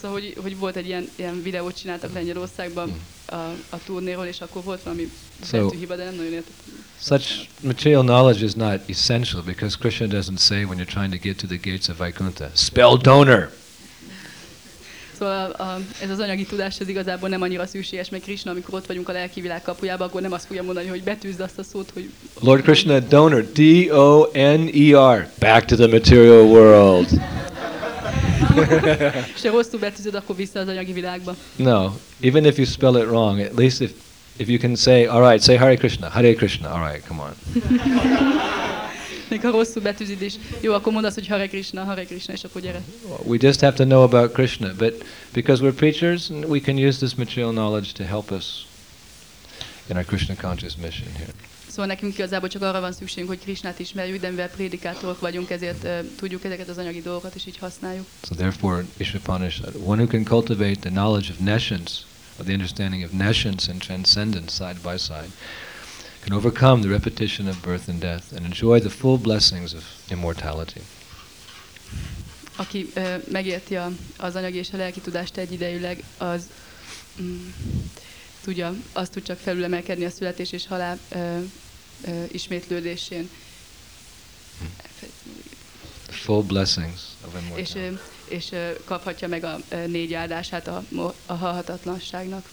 Speaker 2: Szóval, hogy, hogy volt egy ilyen, ilyen videót csináltak Lengyelországban hmm. a, a turnéról, és akkor volt valami
Speaker 1: So-
Speaker 2: betűhiba, de nem nagyon értettem.
Speaker 1: Such material knowledge is not essential because Krishna doesn't say when you're trying to get to the gates of Vaikuntha, spell donor.
Speaker 2: Szóval a, a, ez az anyagi tudás ez igazából nem annyira szükséges, mert Krishna, amikor ott vagyunk a lelki világ kapujában, akkor nem azt fogja mondani, hogy betűzd azt a szót, hogy
Speaker 1: Lord Krishna, donor, D-O-N-E-R, back to the material world. [laughs]
Speaker 2: és ha rosszul betűzöd, akkor vissza az anyagi világba.
Speaker 1: No, even if you spell it wrong, at least if if you can say, all right, say Hare Krishna, Hare Krishna, all right, come on. [laughs]
Speaker 2: Még ha rosszul betűzid is, jó, akkor mondd azt, hogy Hare Krishna, Hare Krishna, és akkor gyere.
Speaker 1: We just have to know about Krishna, but because we're preachers, we can use this material knowledge to help us in our Krishna conscious mission here.
Speaker 2: Szóval nekünk igazából csak arra van szükségünk, hogy Krishnát ismerjük, de mivel prédikátorok vagyunk, ezért uh, tudjuk ezeket az anyagi dolgokat is így használjuk.
Speaker 1: So therefore, Ishapanishad, one who can cultivate the knowledge of nescience, or the understanding of nescience and transcendence side by side, can overcome the repetition of birth and death and enjoy the full blessings of immortality.
Speaker 2: Aki uh, megérti a, az anyagi és a lelki tudást egyidejűleg, az mm, tudja, azt tud csak felülemelkedni a születés és halál uh, uh, ismétlődésén.
Speaker 1: The full blessings of
Speaker 2: És,
Speaker 1: immortality.
Speaker 2: ö, és ö, kaphatja meg a ö, négy áldását a, a halhatatlanságnak.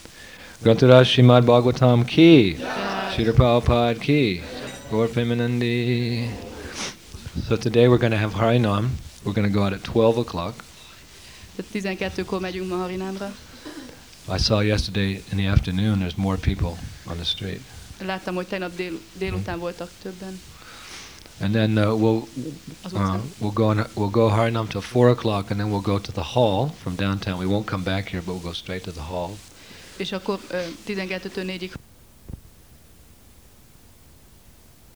Speaker 1: Grantaraj Srimad Bhagavatam ki, Srila Prabhupada ki, Gaur Premanandi. So today we're going to have Harinam. We're going to go out at 12 o'clock.
Speaker 2: 12-kor megyünk ma Harinámra.
Speaker 1: I saw yesterday in the afternoon there's more people on the street.
Speaker 2: Láttam, hogy tegnap dél, délután voltak többen
Speaker 1: And then uh, we'll uh, we'll go on, we'll go Harinam till four o'clock, and then we'll go to the hall from downtown. We won't come back here, but we'll go straight to the hall.
Speaker 2: És akkor ö, 12-től 4-ig